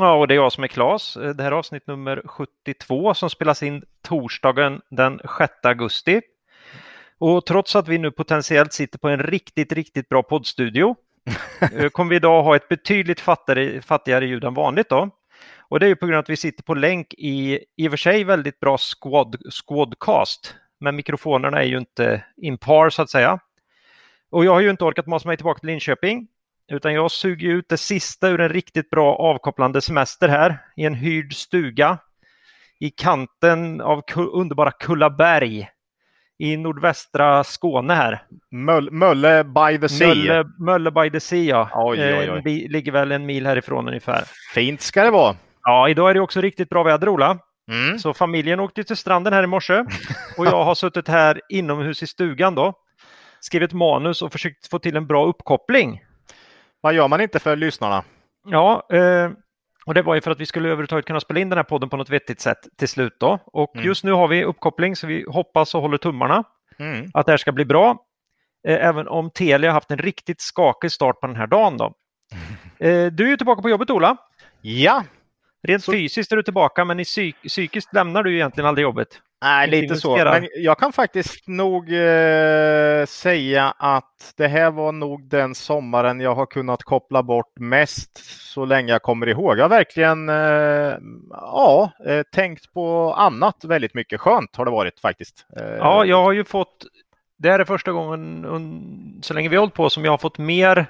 Ja, och det är jag som är Klas. Det här är avsnitt nummer 72 som spelas in torsdagen den 6 augusti. Och trots att vi nu potentiellt sitter på en riktigt, riktigt bra poddstudio eh, kommer vi idag ha ett betydligt fattigare, fattigare ljud än vanligt då. Och det är ju på grund av att vi sitter på länk i i och för sig väldigt bra squad, squadcast. Men mikrofonerna är ju inte in par så att säga. Och jag har ju inte orkat masa mig tillbaka till Linköping utan jag suger ut det sista ur en riktigt bra avkopplande semester här i en hyrd stuga i kanten av underbara Kullaberg i nordvästra Skåne här. Möll, Mölle by the sea. Mölle, Mölle by the sea, ja. Oj, oj, oj. Eh, ligger väl en mil härifrån ungefär. Fint ska det vara. Ja, idag är det också riktigt bra väder, Ola. Mm. Så familjen åkte till stranden här i morse och jag har suttit här inomhus i stugan då. Skrivit manus och försökt få till en bra uppkoppling. Vad gör man inte för lyssnarna? Ja, eh, och det var ju för att vi skulle överhuvudtaget kunna spela in den här podden på något vettigt sätt till slut då. Och Mm. just nu har vi uppkoppling så vi hoppas och håller tummarna Mm. att det här ska bli bra. Eh, även om Telia har haft en riktigt skakig start på den här dagen då. Eh, du är ju tillbaka på jobbet Ola. Ja, Rent Så- fysiskt är du tillbaka men i psyk psykiskt lämnar du ju egentligen aldrig jobbet. Nej, lite så. Men jag kan faktiskt nog eh, säga att det här var nog den sommaren jag har kunnat koppla bort mest så länge jag kommer ihåg. Jag har verkligen eh, ja, eh, tänkt på annat väldigt mycket. Skönt har det varit faktiskt. Eh, Ja, jag har ju fått, det här är första gången så länge vi har hållit på som jag har fått mer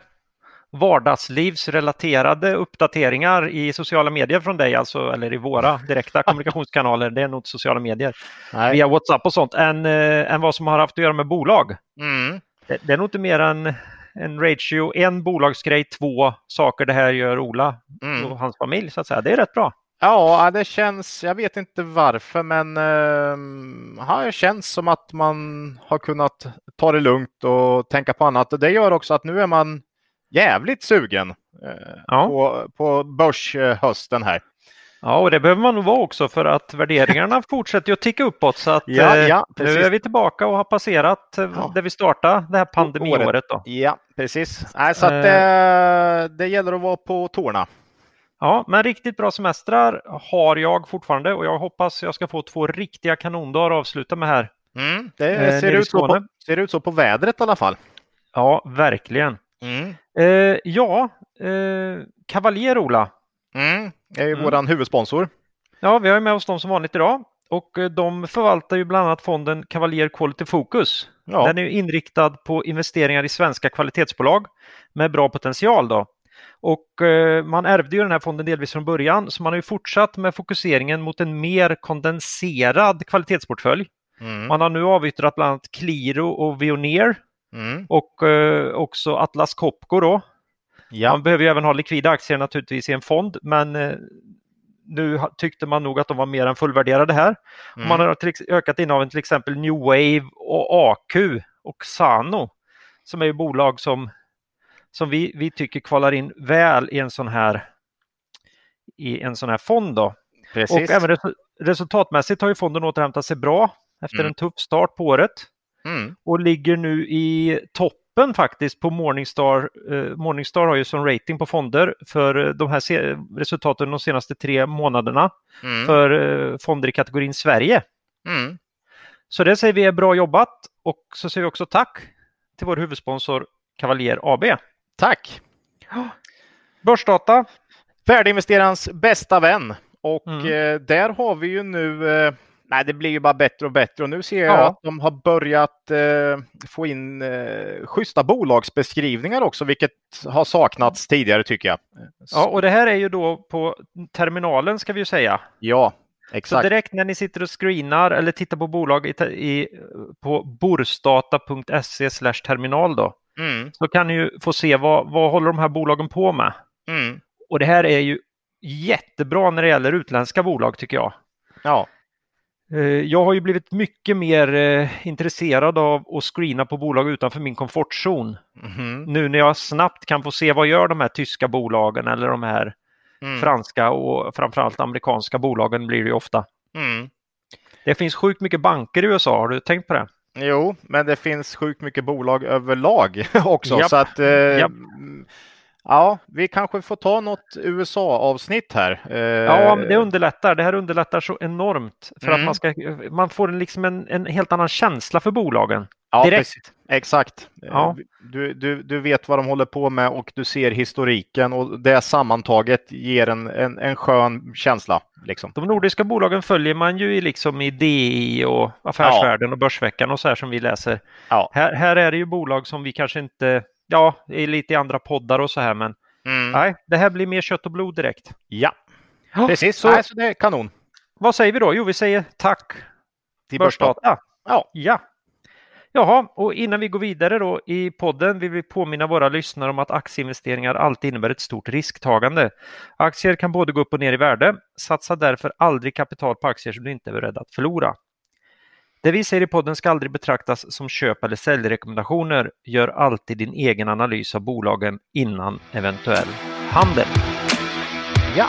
vardagslivsrelaterade uppdateringar i sociala medier från dig, alltså, eller i våra direkta kommunikationskanaler, det är nog inte sociala medier, nej. via WhatsApp och sånt, än, eh, än vad som har haft att göra med bolag. Mm. Det, det är nog inte mer än en ratio, en bolagsgrej, två saker det här gör Ola Mm. och hans familj, så att säga. Det är rätt bra. Ja, det känns, jag vet inte varför, men eh, det känns som att man har kunnat ta det lugnt och tänka på annat. Det gör också att nu är man jävligt sugen eh, Ja. på, på börshösten här. Ja, och det behöver man nog vara också för att värderingarna fortsätter att ticka uppåt. Så att Ja, eh, ja, nu precis. är vi tillbaka och har passerat eh, Ja. där vi startade det här pandemiåret. Året. Då. Ja, precis. Nej, så att Eh. det, det gäller att vara på tårna. Ja, men riktigt bra semestrar har jag fortfarande och jag hoppas jag ska få två riktiga kanondagar att avsluta med här. Mm, det Eh, ser, i ut så på, ser ut så på vädret i alla fall. Ja, verkligen. Mm. Eh, ja, eh, Cavalier Ola. Mm. Det är ju Mm. våran huvudsponsor. Ja, vi har med oss dem som vanligt idag och eh, de förvaltar ju bland annat fonden Cavalier Quality Focus. Ja. Den är inriktad på investeringar i svenska kvalitetsbolag med bra potential. Då. Och eh, man ärvde ju den här fonden delvis från början, så man har ju fortsatt med fokuseringen mot en mer kondenserad kvalitetsportfölj. Mm. Man har nu avyttrat bland annat Qliro och Veoneer Mm. och eh, också Atlas Copco. Då. Ja. Man behöver ju även ha likvida aktier naturligtvis i en fond, men eh, nu tyckte man nog att de var mer än fullvärderade här. Mm. Man har till, ökat innehaven till exempel New Wave och AQ och Sano som är ju bolag som, som vi, vi tycker kvalar in väl i en sån här i en sån här fond. Då. Precis. Och även resu- resultatmässigt har ju fonden återhämtat sig bra efter Mm. en tuff start på året Mm. och ligger nu i toppen faktiskt på Morningstar. Eh, Morningstar har ju som rating på fonder för eh, de här resultaten de senaste tre månaderna Mm. för eh, fonder i kategorin Sverige. Mm. Så det säger vi är bra jobbat och så säger vi också tack till vår huvudsponsor Cavalier AB. Tack! Börsdata. Värdeinvesterarens bästa vän. Och Mm. eh, där har vi ju nu, eh, nej det blir ju bara bättre och bättre och nu ser jag Ja. att de har börjat eh, få in eh, schyssta bolagsbeskrivningar också, vilket har saknats tidigare tycker jag. Ja, och det här är ju då på terminalen ska vi ju säga. Ja, Så exakt. direkt när ni sitter och screenar eller tittar på bolag i, i, på borsdata.se terminal då, Mm, så kan ni ju få se vad, vad håller de här bolagen på med. mm, Och det här är ju jättebra när det gäller utländska bolag tycker jag. Ja. Eh, jag har ju blivit mycket mer eh, intresserad av att screena på bolag utanför min komfortzon. Mhm. Nu när jag snabbt kan få se vad gör de här tyska bolagen eller de här Mm. franska och framförallt amerikanska bolagen blir det ju ofta. Mm. Det finns sjukt mycket banker i USA, har du tänkt på det? Jo, men det finns sjukt mycket bolag överlag också. Japp. Så att, eh. Ja, vi kanske får ta något USA-avsnitt här. Eh, Ja, men det underlättar. Det här underlättar så enormt för Mm. att man, ska, man får en, liksom en, en helt annan känsla för bolagen. ja, direkt. precis. Exakt. Eh, Ja. Du, du, du vet vad de håller på med och du ser historiken och det sammantaget ger en, en, en skön känsla. Liksom. De nordiska bolagen följer man ju i, liksom i DI och Affärsvärlden och Börsveckan och så här som vi läser. Ja. Här, här är det ju bolag som vi kanske inte, ja, lite i andra poddar och så här, men Mm. nej, det här blir mer kött och blod direkt. Ja, precis. Så- Nej, så det är kanon. Vad säger vi då? Jo, vi säger tack Till Börsdata. Ja. Ja. Jaha, och innan vi går vidare då i podden vill vi påminna våra lyssnare om att aktieinvesteringar alltid innebär ett stort risktagande. Aktier kan både gå upp och ner i värde. Satsa därför aldrig kapital på aktier som du inte är beredd att förlora. Det vi säger i podden ska aldrig betraktas som köp eller säljrekommendationer. Gör alltid din egen analys av bolagen innan eventuell handel. Ja.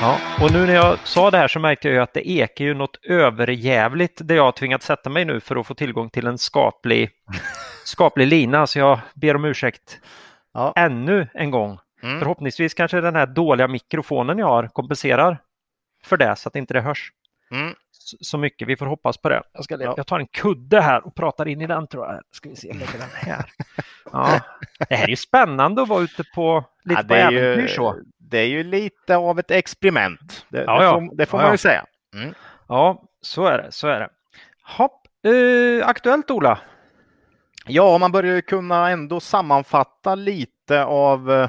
Ja, och nu när jag sa det här så märkte jag ju att det ekar ju något överjävligt där jag har tvingats sätta mig nu för att få tillgång till en skaplig, skaplig lina. Så jag ber om ursäkt Ja. ännu en gång. Mm. Förhoppningsvis kanske den här dåliga mikrofonen jag har kompenserar för det så att inte det hörs Mm. Så, mycket. Vi får hoppas på det. Jag, ska, Ja. jag tar en kudde här och pratar in i den tror jag. Ska vi se, lägger den här. Ja. Det här är ju spännande att vara ute på lite Ja, på det, är äventyr ju, så. det är ju lite av ett experiment. Det, Ja, det får, det får Ja, man ja. ju säga. Ja, så är det. Så är det. Hopp. Eh, aktuellt Ola. Ja, man börjar ju kunna ändå sammanfatta lite av eh,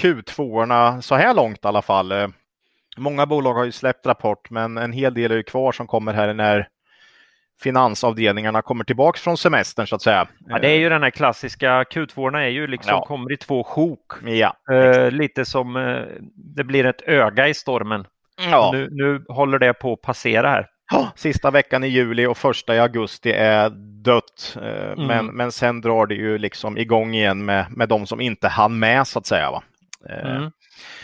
Q2-orna så här långt i alla fall. Många bolag har ju släppt rapport, men en hel del är ju kvar som kommer här när finansavdelningarna kommer tillbaks från semestern så att säga. Ja, det är ju den här klassiska Q2 är ju liksom Ja. kommer i två sjok. Ja, Eh, lite som eh, det blir ett öga i stormen. ja. Nu, nu håller det på att passera här. Sista veckan i juli och första i augusti är dött. Eh, Mm. Men, men sen drar det ju liksom igång igen med, med de som inte hann med så att säga. Va? Eh, Mm.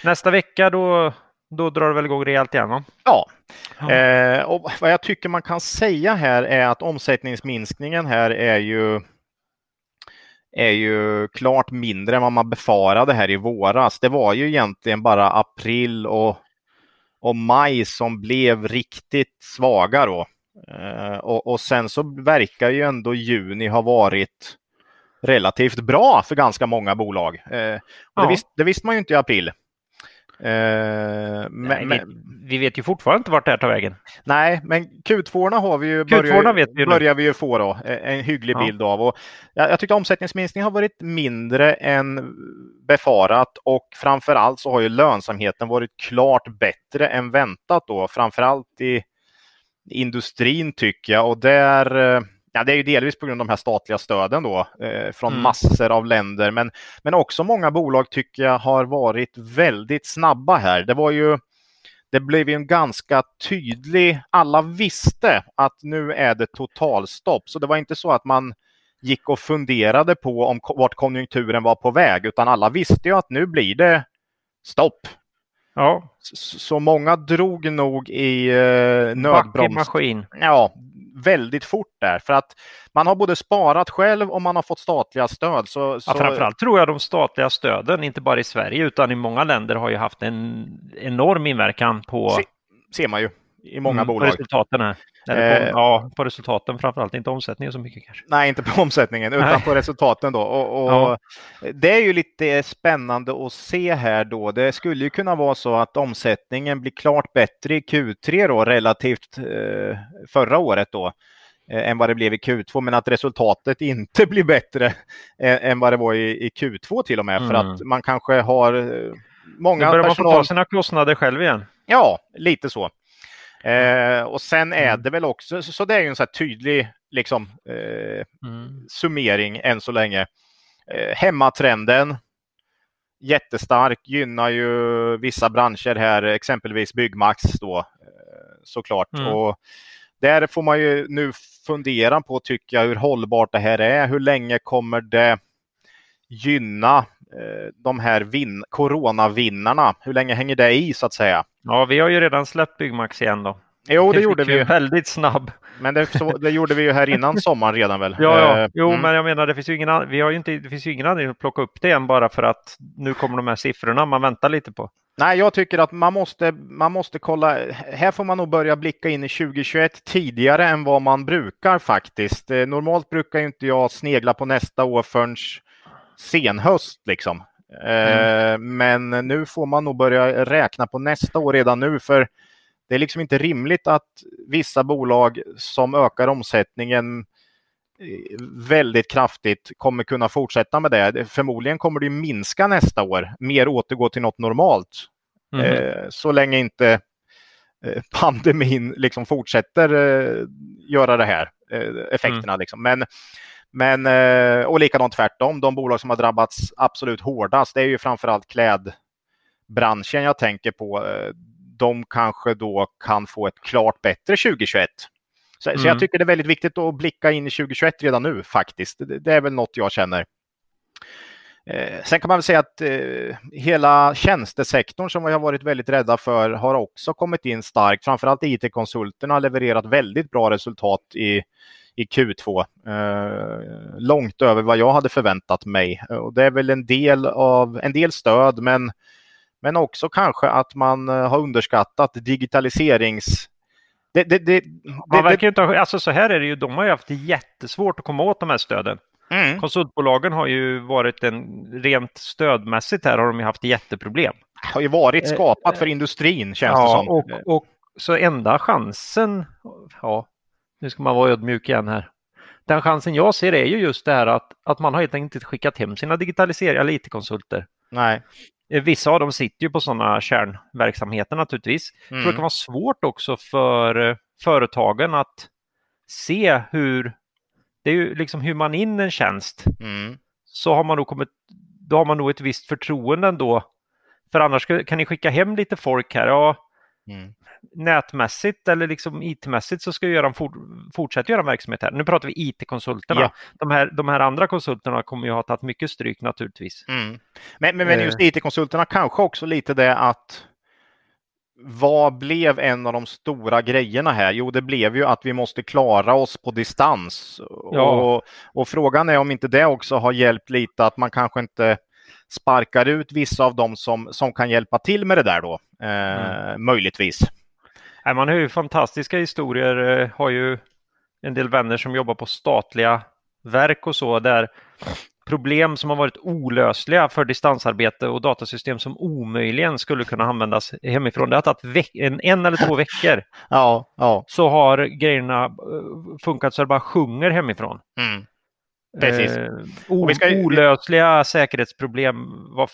Nästa vecka då, då drar det väl igång rejält igen va? Ja, Ja. Eh, och vad jag tycker man kan säga här är att omsättningsminskningen här är ju är ju klart mindre än vad man befarade här i våras. Det var ju egentligen bara april och, och maj som blev riktigt svaga då. Eh, och, och sen så verkar ju ändå juni ha varit relativt bra för ganska många bolag. Eh, och det, Ja. visste, det visste man ju inte i april. Eh, men, Nej, vi, vi vet ju fortfarande inte vart det här tar vägen. Nej, men Q2 har vi ju, Q2 börjar, vet vi börjar vi ju få då, en hygglig Ja. bild av. Och jag, jag tycker omsättningsminskningen har varit mindre än befarat och framförallt så har ju lönsamheten varit klart bättre än väntat då, framförallt i industrin tycker jag och där eh, Ja, det är ju delvis på grund av de här statliga stöden då eh, från Mm. massor av länder, men, men också många bolag tycker jag har varit väldigt snabba här. Det var ju det blev ju en ganska tydlig, alla visste att nu är det totalstopp. Så det var inte så att man gick och funderade på om vart konjunkturen var på väg, utan alla visste ju att nu blir det stopp. Ja, Så många drog nog i eh, nödbroms. maskin. Ja, väldigt fort där. För att man har både sparat själv och man har fått statliga stöd. Så, så... Ja, framförallt tror jag de statliga stöden, inte bara i Sverige utan i många länder, har ju haft en enorm inverkan på, Se, ser man ju i många mm, bolag. resultaten. Här. Eller på, Eh. ja, på resultaten framförallt, inte omsättningen så mycket kanske. Nej, inte på omsättningen utan Nej. på resultaten då. Och, och Ja. Det är ju lite spännande att se här då. Det skulle ju kunna vara så att omsättningen blir klart bättre i Q3 då relativt eh, förra året då eh, än vad det blev i Q2, men att resultatet inte blir bättre eh, än vad det var i, i Q2 till och med. För Mm. att man kanske har eh, många Nu börjar man få personal... ta sina kostnader själv igen. Ja, lite så. Eh, och sen är Mm. det väl också, så, så det är ju en så tydlig liksom, eh, Mm. summering än så länge. Eh, hemmatrenden jättestark, gynnar ju vissa branscher här, exempelvis Byggmax då eh, såklart. Mm. Och där får man ju nu fundera på, tycker jag, hur hållbart det här är. Hur länge kommer det gynna eh, de här vin coronavinnarna? Hur länge hänger det i så att säga? Ja, vi har ju redan släppt Byggmax igen då. Jo, det, det gjorde vi ju. Väldigt snabb. Men det, så, det, gjorde vi ju här innan sommaren redan väl? Ja, ja. Eh, jo, mm. men jag menar det finns ju ingen, vi har ju inte, det finns ju ingen anledning att plocka upp det än bara för att nu kommer de här siffrorna man väntar lite på. Nej, jag tycker att man måste, man måste kolla. Här får man nog börja blicka in i 2021 tidigare än vad man brukar faktiskt. Eh, normalt brukar ju inte jag snegla på nästa år förrän senhöst liksom. Eh, mm. Men nu får man nog börja räkna på nästa år redan nu för det är liksom inte rimligt att vissa bolag som ökar omsättningen eh, väldigt kraftigt kommer kunna fortsätta med det. Förmodligen kommer det minska nästa år, mer återgå till något normalt. Mm. Eh, så länge inte eh, pandemin liksom fortsätter eh, göra det här, eh, effekterna. Mm. Liksom. Men, men, eh, och likadant tvärtom, de bolag som har drabbats absolut hårdast, det är ju framförallt klädbranschen jag tänker på de kanske då kan få ett klart bättre 2021. Så, mm. så, jag mm. tycker det är väldigt viktigt att blicka in i 2021 redan nu faktiskt. Det, det är väl något jag känner. Eh, sen kan man väl säga att eh, hela tjänstesektorn som vi har varit väldigt rädda för har också kommit in starkt. Framförallt IT-konsulterna har levererat väldigt bra resultat i, i Q2. Eh, långt över vad jag hade förväntat mig. Och det är väl en del av en del stöd men men också kanske att man eh, har underskattat digitaliserings... Det, det, det, man verkar inte ha, alltså så här är det ju, de har ju haft jättesvårt att komma åt de här stöden. Mm. Konsultbolagen har ju varit en rent stödmässigt här har de ju haft jätteproblem. Det har ju varit eh, skapat för industrin känns ja, det som. Och, och så enda chansen, ja, nu ska man vara ödmjuk igen här. Den chansen jag ser är ju just det här att, att man har helt enkelt inte skickat hem sina digitaliseringar eller IT-konsulter. Nej. Eh, vissa av dem sitter ju på sådana kärnverksamheter naturligtvis. Mm. det kan vara svårt också för eh, företagen att se hur, det är ju liksom hur man in en tjänst. Mm. Så har man nog kommit, då har man nog ett visst förtroende ändå. För annars kan ni skicka hem lite folk här. Ja, mm nätmässigt eller liksom IT-mässigt så ska Göran for, fortsätta göra verksamhet här. Nu pratar vi IT-konsulterna. Ja. De, här, de här andra konsulterna kommer ju ha tagit mycket stryk naturligtvis. Mm. Men, men, men just eh. IT-konsulterna kanske också lite det att vad blev en av de stora grejerna här? Jo, det blev ju att vi måste klara oss på distans. Ja. Och, och, frågan är om inte det också har hjälpt lite att man kanske inte sparkar ut vissa av dem som, som kan hjälpa till med det där då, eh, mm. möjligtvis. Man har ju fantastiska historier, eh, har ju en del vänner som jobbar på statliga verk och så där problem som har varit olösliga för distansarbete och datasystem som omöjligen skulle kunna användas hemifrån. Det har tagit en, en eller två veckor. ja, ja. Så har grejerna eh, funkat så det bara sjunger hemifrån. Mm. Precis. Eh, o, ska... Olösliga säkerhetsproblem var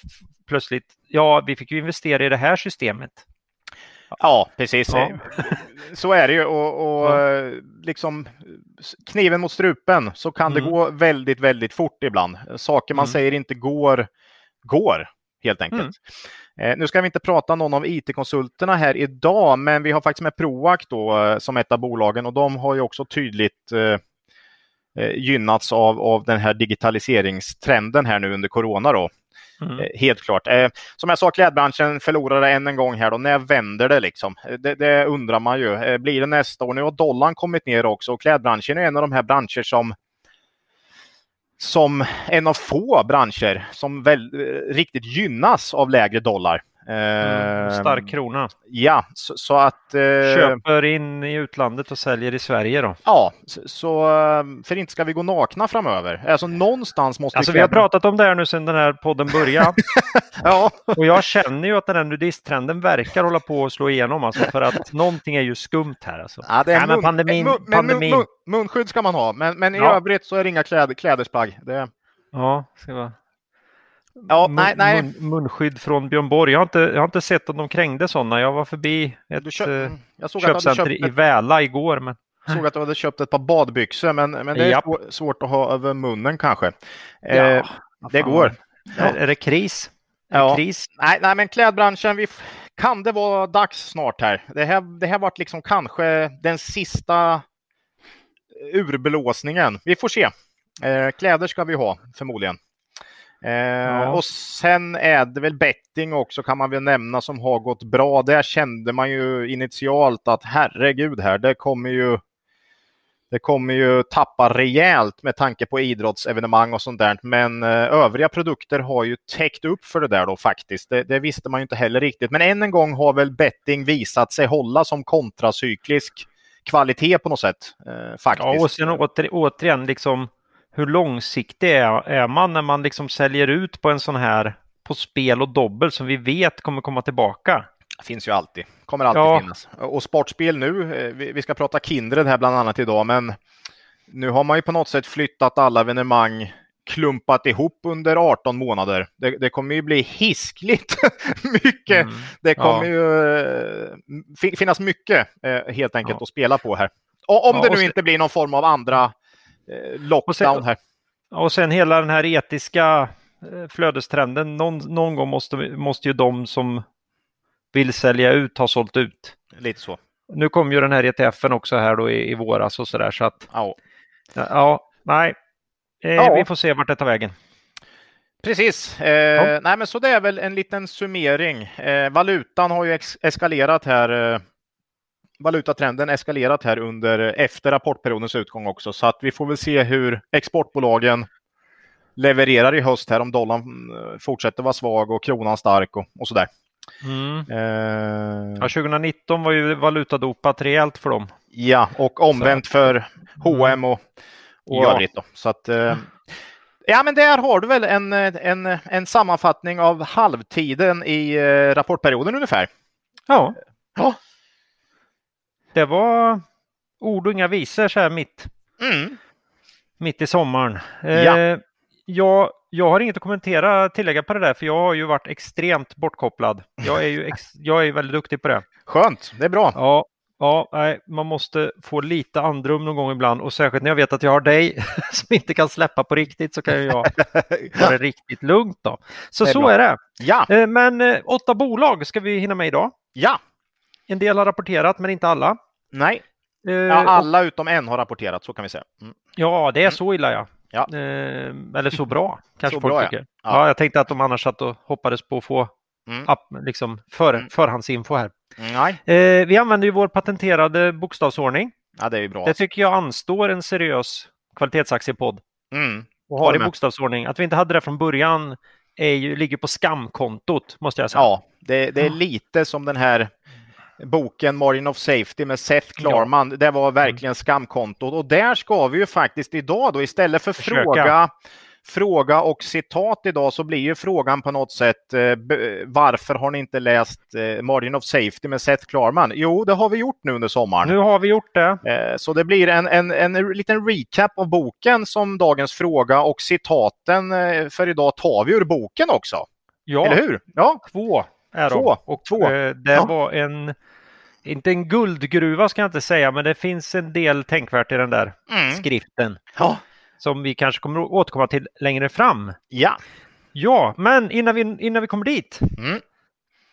plötsligt, ja vi fick ju investera i det här systemet. Ja, precis. Ja. Så är det ju. Och, och ja. liksom kniven mot strupen så kan mm. det gå väldigt, väldigt fort ibland. Saker man mm. säger inte går, går helt enkelt. Mm. Eh, nu ska vi inte prata någon av IT-konsulterna här idag, men vi har faktiskt med Proac då eh, som ett av bolagen och de har ju också tydligt eh, eh gynnats av, av den här digitaliseringstrenden här nu under corona. Då. Mm. Eh, helt klart. Eh, som jag sa, klädbranschen förlorade än en gång här. Då. När vänder det liksom? Eh, det, det undrar man ju. Blir det nästa år? Nu har dollarn kommit ner också och klädbranschen är en av de här branscher som som en av få branscher som väl, riktigt gynnas av lägre dollar. Mm, stark krona. Ja, så, så att... Eh, Köper in i utlandet och säljer i Sverige då? Ja, så, för inte ska vi gå nakna framöver. Alltså någonstans måste alltså, vi... vi har pratat om det här nu sedan den här podden började. ja. Och jag känner ju att den här nudisttrenden verkar hålla på att slå igenom alltså, för att någonting är ju skumt här. Alltså. Ja, det är Nej, mun, pandemin, mun, pandemin. Mun, munskydd ska man ha, men, men i ja. övrigt så är det inga kläd, klädesplagg. Det... Ja, ska vara Ja, nej, nej. Mun, munskydd från Björn Borg. Jag har, inte, jag har inte sett om de krängde sådana. Jag var förbi ett köpt, eh, såg köpcenter i Väla igår. Men... Jag såg att du hade köpt ett par badbyxor, men, men det är Japp. svårt att ha över munnen kanske. Ja, eh, det går. Ja. Är, är, det kris? ja. kris. Nej, nej, men klädbranschen, vi, kan det vara dags snart här? Det här, det här varit liksom kanske den sista urblåsningen. Vi får se. Eh, kläder ska vi ha förmodligen. Eh, ja. Och sen är det väl betting också kan man väl nämna som har gått bra. Där kände man ju initialt att herregud här, det kommer ju det kommer ju tappa rejält med tanke på idrottsevenemang och sånt där. Men eh, övriga produkter har ju täckt upp för det där då faktiskt. Det, det, visste man ju inte heller riktigt. Men än en gång har väl betting visat sig hålla som kontracyklisk kvalitet på något sätt. Eh, faktiskt. Ja, och sen åter, återigen liksom hur långsiktig är, är man när man liksom säljer ut på en sån här på spel och dobbel som vi vet kommer komma tillbaka? finns ju alltid. Kommer alltid ja. finnas. Och sportspel nu, eh, vi ska prata Kindred här bland annat idag, men nu har man ju på något sätt flyttat alla evenemang klumpat ihop under 18 månader. Det, det kommer ju bli hiskligt mycket. Mm. Det kommer ja. ju eh, finnas mycket eh, helt enkelt ja. att spela på här. om ja, det nu inte blir någon form av andra lockdown och sen, här. Och sen hela den här etiska flödestrenden. Någon, någon gång måste, måste ju de som vill sälja ut har sålt ut. Lite så. Nu kom ju den här ETFen också här då i, i våras och sådär så att ja, ja nej, eh, ja. vi får se vart det tar vägen. Precis. Eh, ja. Nej, men så det är väl en liten summering. Eh, valutan har ju ex eskalerat här. Valutatrenden eskalerat här under efter rapportperiodens utgång också, så att vi får väl se hur exportbolagen levererar i höst här om dollarn eh, fortsätter vara svag och kronan stark och, och så där. Mm. Eh... Ja, 2019 var ju valutadopat rejält för dem. Ja, och omvänt så. för H&M och, och ja. övrigt. Då. Så att, eh... Ja, men där har du väl en, en, en sammanfattning av halvtiden i eh, rapportperioden ungefär. Ja. ja. Det var ord och inga visor så här mitt, mm. mitt i sommaren. Ja. Eh, jag jag har inget att kommentera, tillägga på det där, för jag har ju varit extremt bortkopplad. Jag är ju ex, jag är väldigt duktig på det. Skönt, det är bra. Ja, ja nej, man måste få lite andrum någon gång ibland och särskilt när jag vet att jag har dig som inte kan släppa på riktigt så kan jag ha det riktigt lugnt. Då. Så är så bra. är det. Ja. Eh, men eh, åtta bolag ska vi hinna med idag. Ja. En del har rapporterat, men inte alla. Nej. Eh, ja, alla och... utom en har rapporterat, så kan vi säga. Mm. Ja, det är så illa ja. Ja. Eh, eller så bra, kanske så folk bra, tycker. Ja. Ja. ja. jag tänkte att de annars satt och hoppades på att få mm. app, liksom för, mm. förhandsinfo här. Nej. Eh, vi använder ju vår patenterade bokstavsordning. Ja, det är bra. Det tycker jag anstår en seriös kvalitetsaktiepodd. Mm. Och ha det i bokstavsordning. Att vi inte hade det från början är ju, ligger på skamkontot, måste jag säga. Ja, det, det är lite som den här boken Margin of Safety med Seth Klarman. Ja. Det var verkligen skamkontot och där ska vi ju faktiskt idag då istället för Försöka. fråga fråga och citat idag så blir ju frågan på något sätt eh, varför har ni inte läst eh, Margin of Safety med Seth Klarman? Jo, det har vi gjort nu under sommaren. Nu har vi gjort det. Eh, så det blir en, en, en liten recap av boken som dagens fråga och citaten eh, för idag tar vi ur boken också. Ja, Eller hur? Ja, två är två. de. Och två. Eh, det ja. var en inte en guldgruva ska jag inte säga, men det finns en del tänkvärt i den där mm. skriften. Ja. Som vi kanske kommer att återkomma till längre fram. Ja. Ja, men innan vi, innan vi kommer dit. Mm.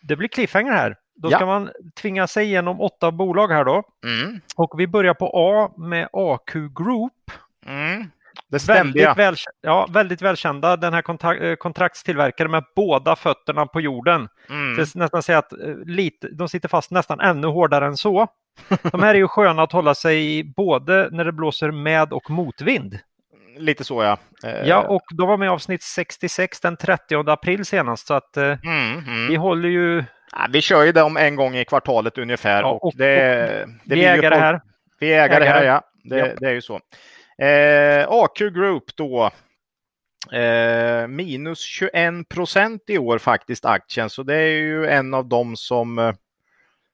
Det blir cliffhanger här. Då ja. ska man tvinga sig igenom åtta bolag här då. Mm. Och vi börjar på A med AQ Group. Mm. Det väldigt, väl, ja, väldigt välkända, den här kontrakt, eh, kontraktstillverkaren med båda fötterna på jorden. Mm. Det nästan säga att eh, lite, de sitter fast nästan ännu hårdare än så. De här är ju sköna att hålla sig i både när det blåser med och motvind. Lite så ja. Eh, ja, och de var med i avsnitt 66 den 30 april senast. Så att mm, mm. vi håller ju... Ja, vi kör ju dem en gång i kvartalet ungefär. Ja, och, och, det, och det vi äger det här. Vi äger det här, ja. Det, det är ju så. Eh, AQ Group då. Eh, minus 21 procent i år faktiskt aktien, så det är ju en av dem som eh,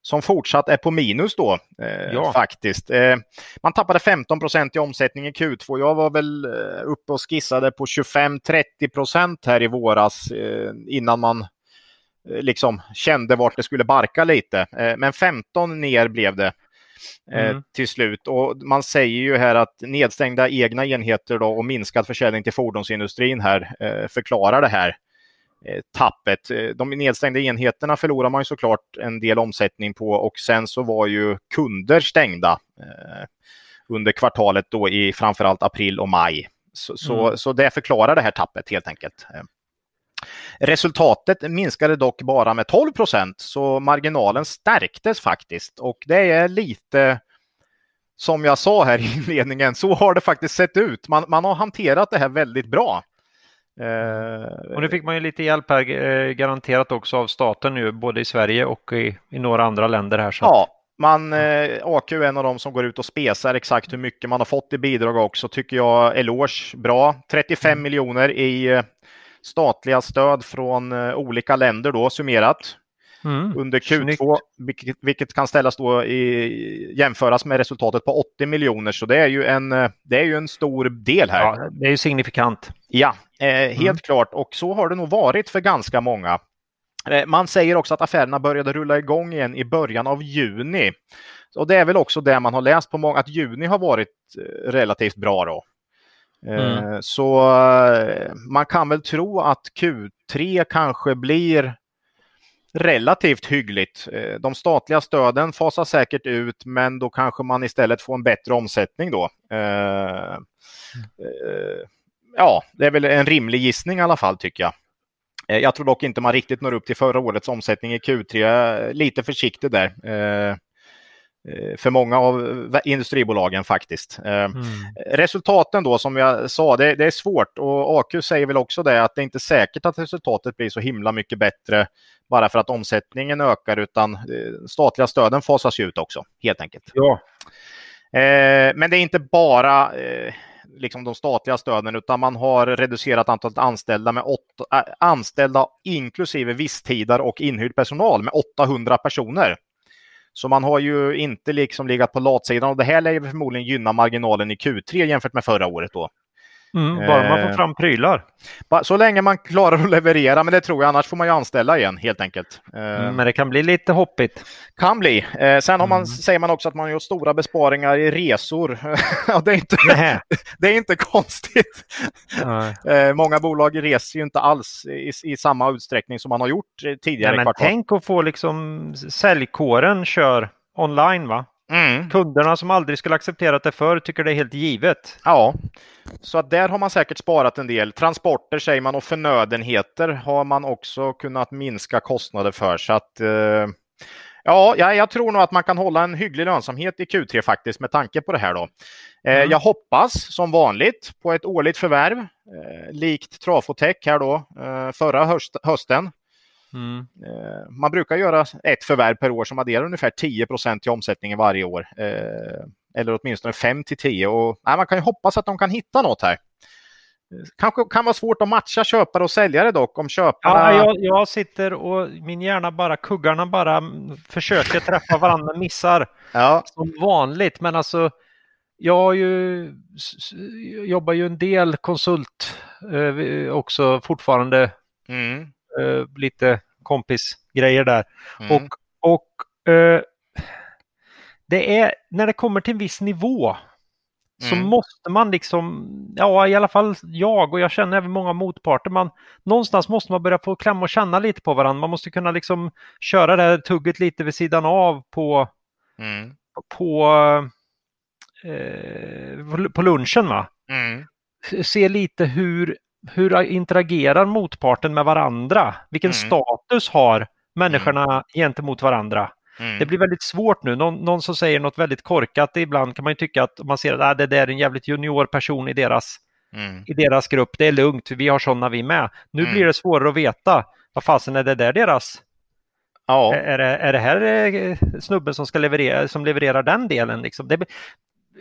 som fortsatt är på minus då eh, ja. faktiskt. Eh, man tappade 15 procent i omsättning i Q2. Jag var väl eh, uppe och skissade på 25-30 procent här i våras eh, innan man liksom kände vart det skulle barka lite. men 15 ner blev det. Eh, mm. till slut. Och man säger ju här att nedstängda egna enheter då och minskad försäljning till fordonsindustrin här eh, förklarar det här. eh, tappet. De nedstängda enheterna förlorar man ju såklart en del omsättning på och sen så var ju kunder stängda under kvartalet då i framförallt april och maj. Så, så, mm. så det förklarar det här tappet helt enkelt. Resultatet minskade dock bara med 12 procent så marginalen stärktes faktiskt och det är lite som jag sa här i inledningen, så har det faktiskt sett ut. Man, man har hanterat det här väldigt bra. Eh, och nu fick man ju lite hjälp här, eh, garanterat också av staten nu, både i Sverige och i, i några andra länder här. Så ja, man, eh, AQ är en av dem som går ut och spesar exakt hur mycket man har fått i bidrag också, tycker jag. Eloge, bra. 35 mm. miljoner i eh, statliga stöd från eh, olika länder då summerat. Mm. under Q2, vilket, vilket, kan ställas då i, jämföras med resultatet på 80 miljoner. Så det är ju en, det är ju en stor del här. Ja, det är ju signifikant. Ja, eh, helt mm. klart. Och så har det nog varit för ganska många. Eh, man säger också att affärerna började rulla igång igen i början av juni. Och det är väl också det man har läst på många, att juni har varit eh, relativt bra då. Mm. Eh, så eh, man kan väl tro att Q3 kanske blir relativt hyggligt. Eh, de statliga stöden fasar säkert ut, men då kanske man istället får en bättre omsättning då. Ja, det är väl en rimlig gissning i alla fall tycker jag. Jag tror dock inte man riktigt når upp till förra årets omsättning i Q3. Lite försiktig där. Eh, för många av industribolagen faktiskt. Eh, mm. Resultaten då som jag sa, det, det, är svårt och AQ säger väl också det att det är inte säkert att resultatet blir så himla mycket bättre bara för att omsättningen ökar utan eh, statliga stöden fasas ut också helt enkelt. Ja. Men det är inte bara liksom de statliga stöden utan man har reducerat antalet anställda med åtta, anställda inklusive visstidar och inhyrd personal med 800 personer. Så man har ju inte liksom legat på latsidan och det här lär ju förmodligen gynna marginalen i Q3 jämfört med förra året då. Mm, bara man får eh, fram prylar. Så länge man klarar att leverera, men det tror jag, annars får man ju anställa igen helt enkelt. Eh, mm, men det kan bli lite hoppigt. Kan bli. Eh, sen har man, mm. säger man också att man gjort stora besparingar i resor. det, är inte, det är inte konstigt. Många bolag reser ju inte alls i, i, samma utsträckning som man har gjort tidigare. Nej, men tänk att få liksom säljkåren kör online va? Mm. Kunderna som aldrig skulle accepterat det förr tycker det är helt givet. Ja, så att där har man säkert sparat en del. Transporter säger man och förnödenheter har man också kunnat minska kostnader för. Så att eh, ja, jag tror nog att man kan hålla en hygglig lönsamhet i Q3 faktiskt med tanke på det här då. Eh, mm. Jag hoppas som vanligt på ett årligt förvärv eh, likt Trafotech här då eh, förra höst, hösten. Mm. Eh, man brukar göra ett förvärv per år som adderar ungefär 10% till omsättningen varje år. Eh, eller åtminstone 5 till 10 och nej, man kan ju hoppas att de kan hitta något här. Kanske kan vara svårt att matcha köpare och säljare dock om köparna... Ja, jag, jag sitter och min hjärna bara, kuggarna bara försöker träffa varandra, missar. Ja. Som vanligt, men alltså jag ju, jobbar ju en del konsult eh, också fortfarande. Mm eh, lite kompisgrejer där. Mm. Och, och eh, det är när det kommer till en viss nivå så mm. måste man liksom, ja i alla fall jag och jag känner även många motparter, man, någonstans måste man börja få klämma och känna lite på varandra. Man måste kunna liksom köra det här tugget lite vid sidan av på, mm. på, eh, på lunchen. Va? Mm. Se lite hur hur interagerar motparten med varandra? Vilken mm. status har människorna mm. gentemot varandra? Mm. Det blir väldigt svårt nu. Någon, någon, som säger något väldigt korkat, ibland kan man ju tycka att man ser att ah, det där är en jävligt junior person i deras, mm. i deras grupp. Det är lugnt, vi har sådana vi med. Nu mm. blir det svårare att veta. Vad fasen är det där deras? Ja. Är, är, det, är det här eh, snubben som ska leverera, som levererar den delen? Liksom? Det,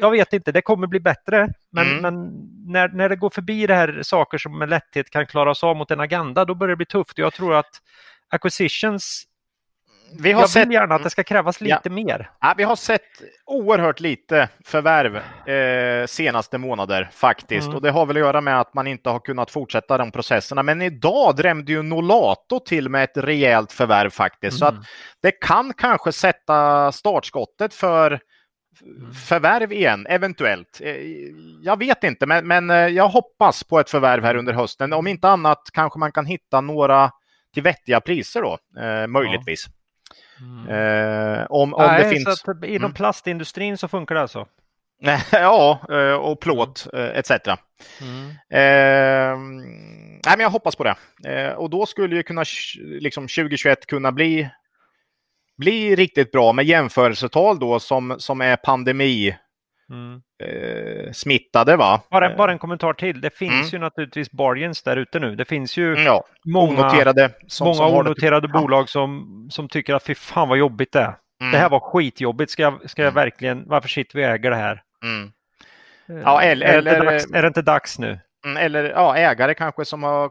jag vet inte, det kommer bli bättre. Men, mm. men, när, när det går förbi det här saker som med lätthet kan klaras av mot en agenda, då börjar det bli tufft. Jag tror att acquisitions vi har jag sett, vill gärna att det ska krävas lite ja. mer. Ja, vi har sett oerhört lite förvärv eh, senaste månader faktiskt. Mm. Och det har väl att göra med att man inte har kunnat fortsätta de processerna. Men idag drämde ju Nolato till med ett rejält förvärv faktiskt. Mm. Så att det kan kanske sätta startskottet för förvärv igen, eventuellt. Eh, jag vet inte, men, men eh, jag hoppas på ett förvärv här under hösten. Om inte annat kanske man kan hitta några till vettiga priser då, eh, möjligtvis. Mm. Eh, om, om Nej, det finns... Så inom mm. plastindustrin så funkar det alltså? ja, och plåt etc. Mm. Eh, nej, men jag hoppas på det. Eh, och då skulle ju kunna liksom 2021 kunna bli bli riktigt bra med jämförelsetal då som, som är pandemi mm. eh, smittade. Va? Bara, bara en kommentar till. Det finns mm. ju naturligtvis bargains där ute nu. Det finns ju mm, ja. många onoterade, som, många som onoterade det... bolag som, som tycker att fy fan vad jobbigt det är. Mm. Det här var skitjobbigt. Ska jag, ska jag mm. verkligen, varför sitter vi och äger det här? Eh, ja, eller, är, det dags, är det inte dags nu? Mm, eller ja, ägare kanske som har,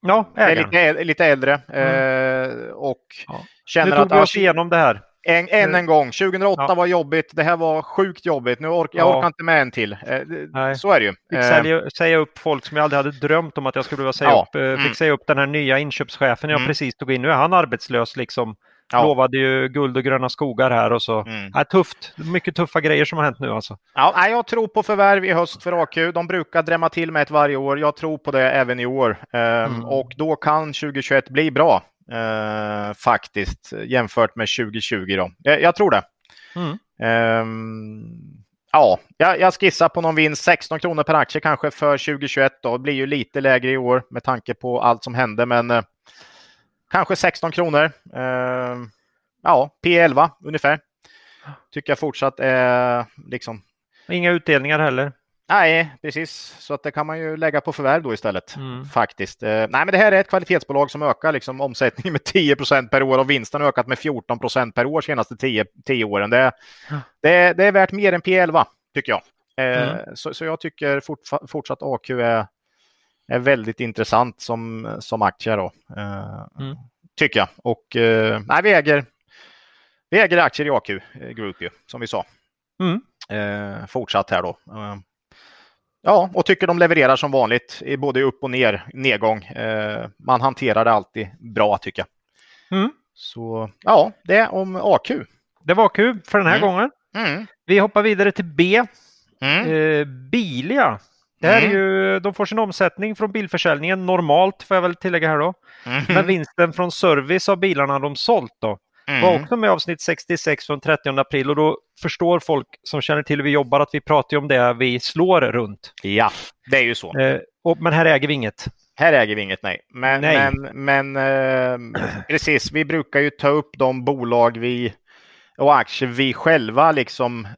ja, är lite, lite äldre mm. eh, och ja. känner nu tog att... vi oss igenom det här. En, än en gång, 2008 ja. var jobbigt, det här var sjukt jobbigt, nu ork, jag orkar inte med en till. Eh, Nej. Så är det ju. Fick sälja, eh. säga upp folk som jag aldrig hade drömt om att jag skulle vilja säga upp. Eh, fick mm. säga upp den här nya inköpschefen jag mm. precis tog in. Nu är han arbetslös liksom. Ja. Lovade ju guld och gröna skogar här och så. Mm. Ja, tufft. Mycket tuffa grejer som har hänt nu alltså. Ja, jag tror på förvärv i höst för AQ. De brukar drämma till med ett varje år. Jag tror på det även i år. Ehm, mm. Och då kan 2021 bli bra eh, faktiskt jämfört med 2020. Då. Jag, tror det. Mm. Um, ja, jag, jag skissar på någon vinst 16 kronor per aktie kanske för 2021. Då. Det blir ju lite lägre i år med tanke på allt som hände, men eh, kanske 16 kronor. Eh, ja, P11 ungefär. Tycker jag fortsatt är liksom. Inga utdelningar heller. Nej, precis. Så att det kan man ju lägga på förvärv då istället. Mm. Faktiskt. Eh, nej, men det här är ett kvalitetsbolag som ökar liksom omsättningen med 10% per år och vinsten har ökat med 14% per år senaste 10, 10 åren. Det, det, det, är värt mer än P11 tycker jag. Eh, mm. så, så jag tycker fort, fortsatt AQ är, är väldigt intressant som, som aktie. Då. Eh, mm. Tycker jag. Och eh, nej, vi, äger, vi äger aktier i AQ Group ju, som vi sa. Mm. Eh, fortsatt här då. Eh, ja, och tycker de levererar som vanligt både upp och ner nedgång. Eh, man hanterar det alltid bra tycker jag. Mm. Så ja, det om AQ. Det var AQ för den här mm. gången. Mm. Vi hoppar vidare till B. Mm. Eh, Bilia det här mm. är ju, de får sin omsättning från bilförsäljningen normalt, får jag väl tillägga här då. Mm. Men vinsten från service av bilarna de sålt då mm. var också med avsnitt 66 från 30 april och då förstår folk som känner till hur vi jobbar att vi pratar om det vi slår runt. Ja, det är ju så. Eh, och, men här äger vi inget. Här äger vi inget, nej. Men, nej. men, men eh, precis, vi brukar ju ta upp de bolag vi och aktier vi själva liksom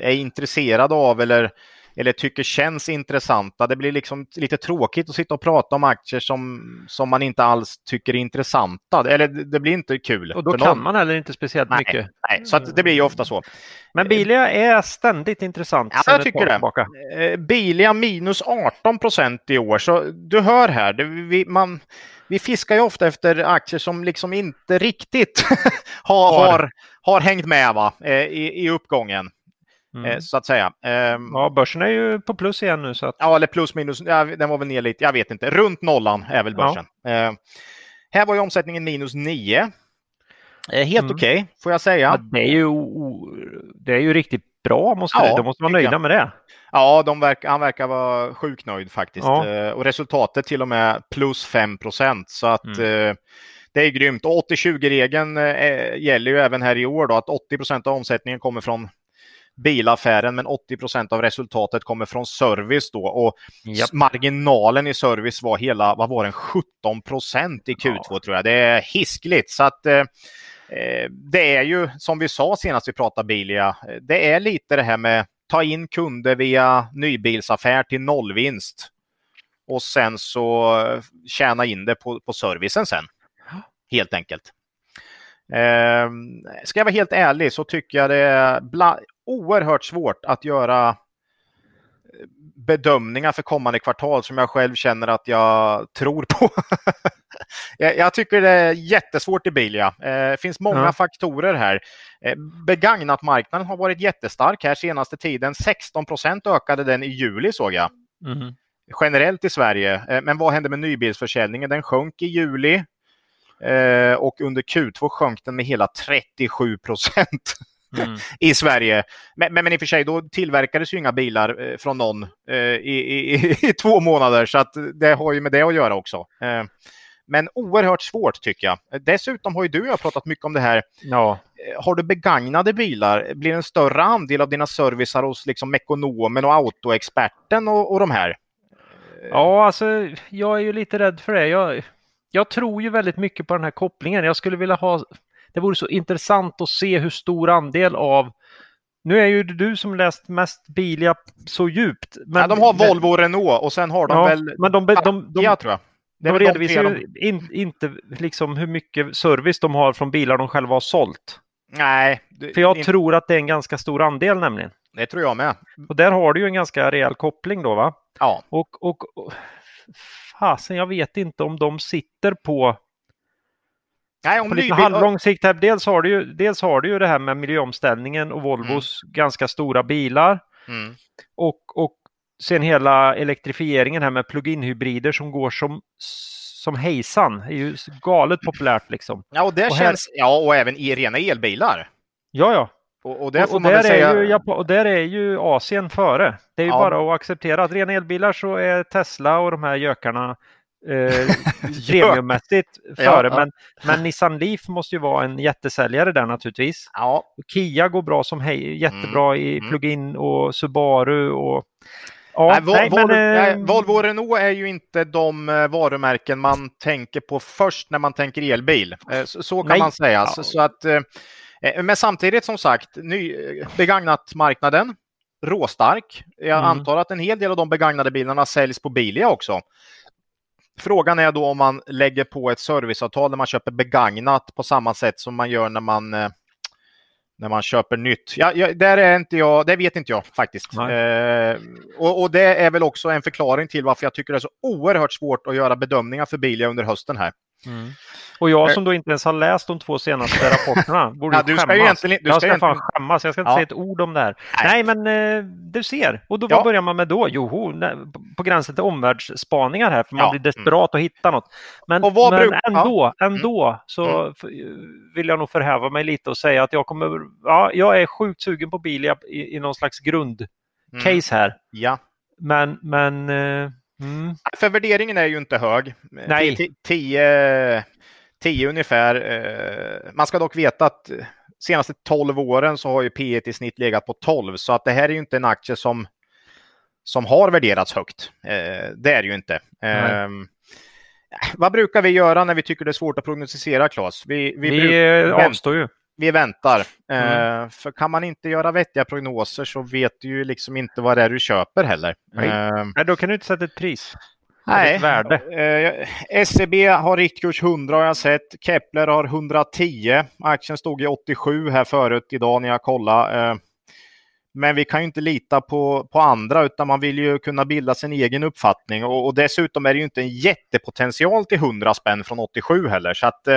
är intresserade av eller eller tycker känns intressanta. Det blir liksom lite tråkigt att sitta och prata om aktier som, som man inte alls tycker är intressanta. Eller det blir inte kul. Och då kan någon... man heller inte speciellt nej, mycket. Nej, så det blir ju ofta så. Men Bilia är ständigt intressant. Ja, jag tycker det. Tillbaka. Eh, Bilia minus 18 procent i år. Så du hör här, det, vi, man, vi fiskar ju ofta efter aktier som liksom inte riktigt har, har, har hängt med va, eh, i, i uppgången. Eh, mm. så att säga. Ehm, ja, börsen är ju på plus igen nu. Så att... Ja, eller plus minus. Ja, den var väl ner lite. Jag vet inte. Runt nollan är väl börsen. Ja. Ehm, här var ju omsättningen minus 9. Eh, helt mm. okej, okay, får jag säga. Ja, det, är ju, det är ju riktigt bra, måste ja, det. de måste vara nöjda med det. Ja, de verkar, han verkar vara sjukt nöjd faktiskt. Ja. Eh, och resultatet till och med plus 5 procent. Så att mm. det är grymt. Och 80-20-regeln gäller ju även här i år då, att 80 procent av omsättningen kommer från bilaffären, men 80 procent av resultatet kommer från service då. Och yep. marginalen i service var hela, vad var den, 17 procent i Q2 ja. tror jag. Det är hiskligt. Så att eh, eh, det är ju som vi sa senast vi pratade Bilia, det är lite det här med ta in kunder via nybilsaffär till nollvinst och sen så tjäna in det på, på servicen sen. Helt enkelt. Eh, ska jag vara helt ärlig så tycker jag det är oerhört svårt att göra eh, bedömningar för kommande kvartal som jag själv känner att jag tror på. jag, tycker det är jättesvårt i Bilia. Eh, det finns många ja. faktorer här. Eh, begagnat marknaden har varit jättestark här senaste tiden. 16 procent ökade den i juli såg jag. Mm. Generellt i Sverige. Men vad hände med nybilsförsäljningen? Den sjönk i juli och under Q2 sjönk den med hela 37 procent. mm. i Sverige. Men, men, men i och för sig, då tillverkades ju inga bilar eh, från någon eh, i, i, i, två månader, så att det har ju med det att göra också. Eh, men oerhört svårt tycker jag. Dessutom har ju du och jag pratat mycket om det här. Ja. Eh, har du begagnade bilar, blir det en större andel av dina servicer hos liksom Mekonomen och Autoexperten och, och de här? Ja, alltså jag är ju lite rädd för det. Jag, jag tror ju väldigt mycket på den här kopplingen. Jag skulle vilja ha... Det vore så intressant att se hur stor andel av nu är ju du som läst mest Bilia så djupt. Men, ja, de har Volvo och Renault och sen har de ja, väl... Men de, de, de, de, jag tror jag. de redovisar ju in, inte liksom hur mycket service de har från bilar de själva har sålt. Nej. För jag in... tror att det är en ganska stor andel nämligen. Det tror jag med. Och där har du ju en ganska rejäl koppling då va? Ja. Och, och, och fasen, jag vet inte om de sitter på Nej, om på lite halvlång sikt. Här. Dels, har du ju, dels har du ju det här med miljöomställningen och Volvos mm. ganska stora bilar. Mm. Och, och sen hela elektrifieringen här med plug-in hybrider som går som, som hejsan. Det är ju galet populärt liksom. Ja, och det och känns, här... ja, och även i rena elbilar. Ja, ja. Och, och, där, och, och där säga... är ju, och där är ju Asien före. Det är ju ja. bara att acceptera att rena elbilar så är Tesla och de här gökarna eh, premiummässigt före. Ja, men, men Nissan Leaf måste ju vara en jättesäljare där naturligtvis. Ja. Kia går bra som hej, jättebra mm. i mm. plug-in och Subaru och Ja, nej, nej, Vol men, nej, eh, Volvo och Renault är ju inte de eh, varumärken man tänker på först när man tänker elbil. Eh, så, så kan nej. man säga. Ja. Så, så, att, men samtidigt som sagt, ny, begagnat marknaden råstark. Jag mm. antar att en hel del av de begagnade bilarna säljs på Bilia också. Frågan är då om man lägger på ett serviceavtal när man köper begagnat på samma sätt som man gör när man eh, när man köper nytt. Ja, ja, där är inte jag, det vet inte jag faktiskt. Eh, och, och, det är väl också en förklaring till varför jag tycker det är så oerhört svårt att göra bedömningar för Bilia under hösten här. Mm. Och jag som då inte ens har läst de två senaste rapporterna borde ja, du ska skämmas. Ju du jag ska, egentligen... fan skämmas, jag ska inte ja. säga ett ord om det här. Nej, Nej men eh, du ser. Och då, ja. vad börjar man med då? Jo, på gränsen till omvärldsspaningar här, för man ja. blir desperat mm. att hitta något. Men, men bruk... ändå, ändå mm. så mm. vill jag nog förhäva mig lite och säga att jag kommer, ja, jag är sjukt sugen på bil i, i någon slags grundcase mm. här. Ja. Men, men eh, Mm. För värderingen är ju inte hög. Nej. 10, 10 ungefär. Eh, man ska dock veta att senaste 12 åren så har ju P 1 i snitt legat på 12 så att det här är ju inte en aktie som, som har värderats högt. Eh, det är det ju inte. Ehm, vad brukar vi göra när vi tycker det är svårt att prognostisera, Claes? Vi, vi, vi avstår ju vi väntar. Mm. Uh, för kan man inte göra vettiga prognoser så vet du ju liksom inte vad det är du köper heller. Nej, uh, Nej då kan du inte sätta ett pris. Nej, värde. Uh, SEB har riktkurs 100 har jag sett. Kepler har 110. Aktien stod i 87 här förut idag när jag kollade. Men vi kan ju inte lita på, på andra utan man vill ju kunna bilda sin egen uppfattning och, och dessutom är det ju inte en jättepotential till 100 spänn från 87 heller. Så att,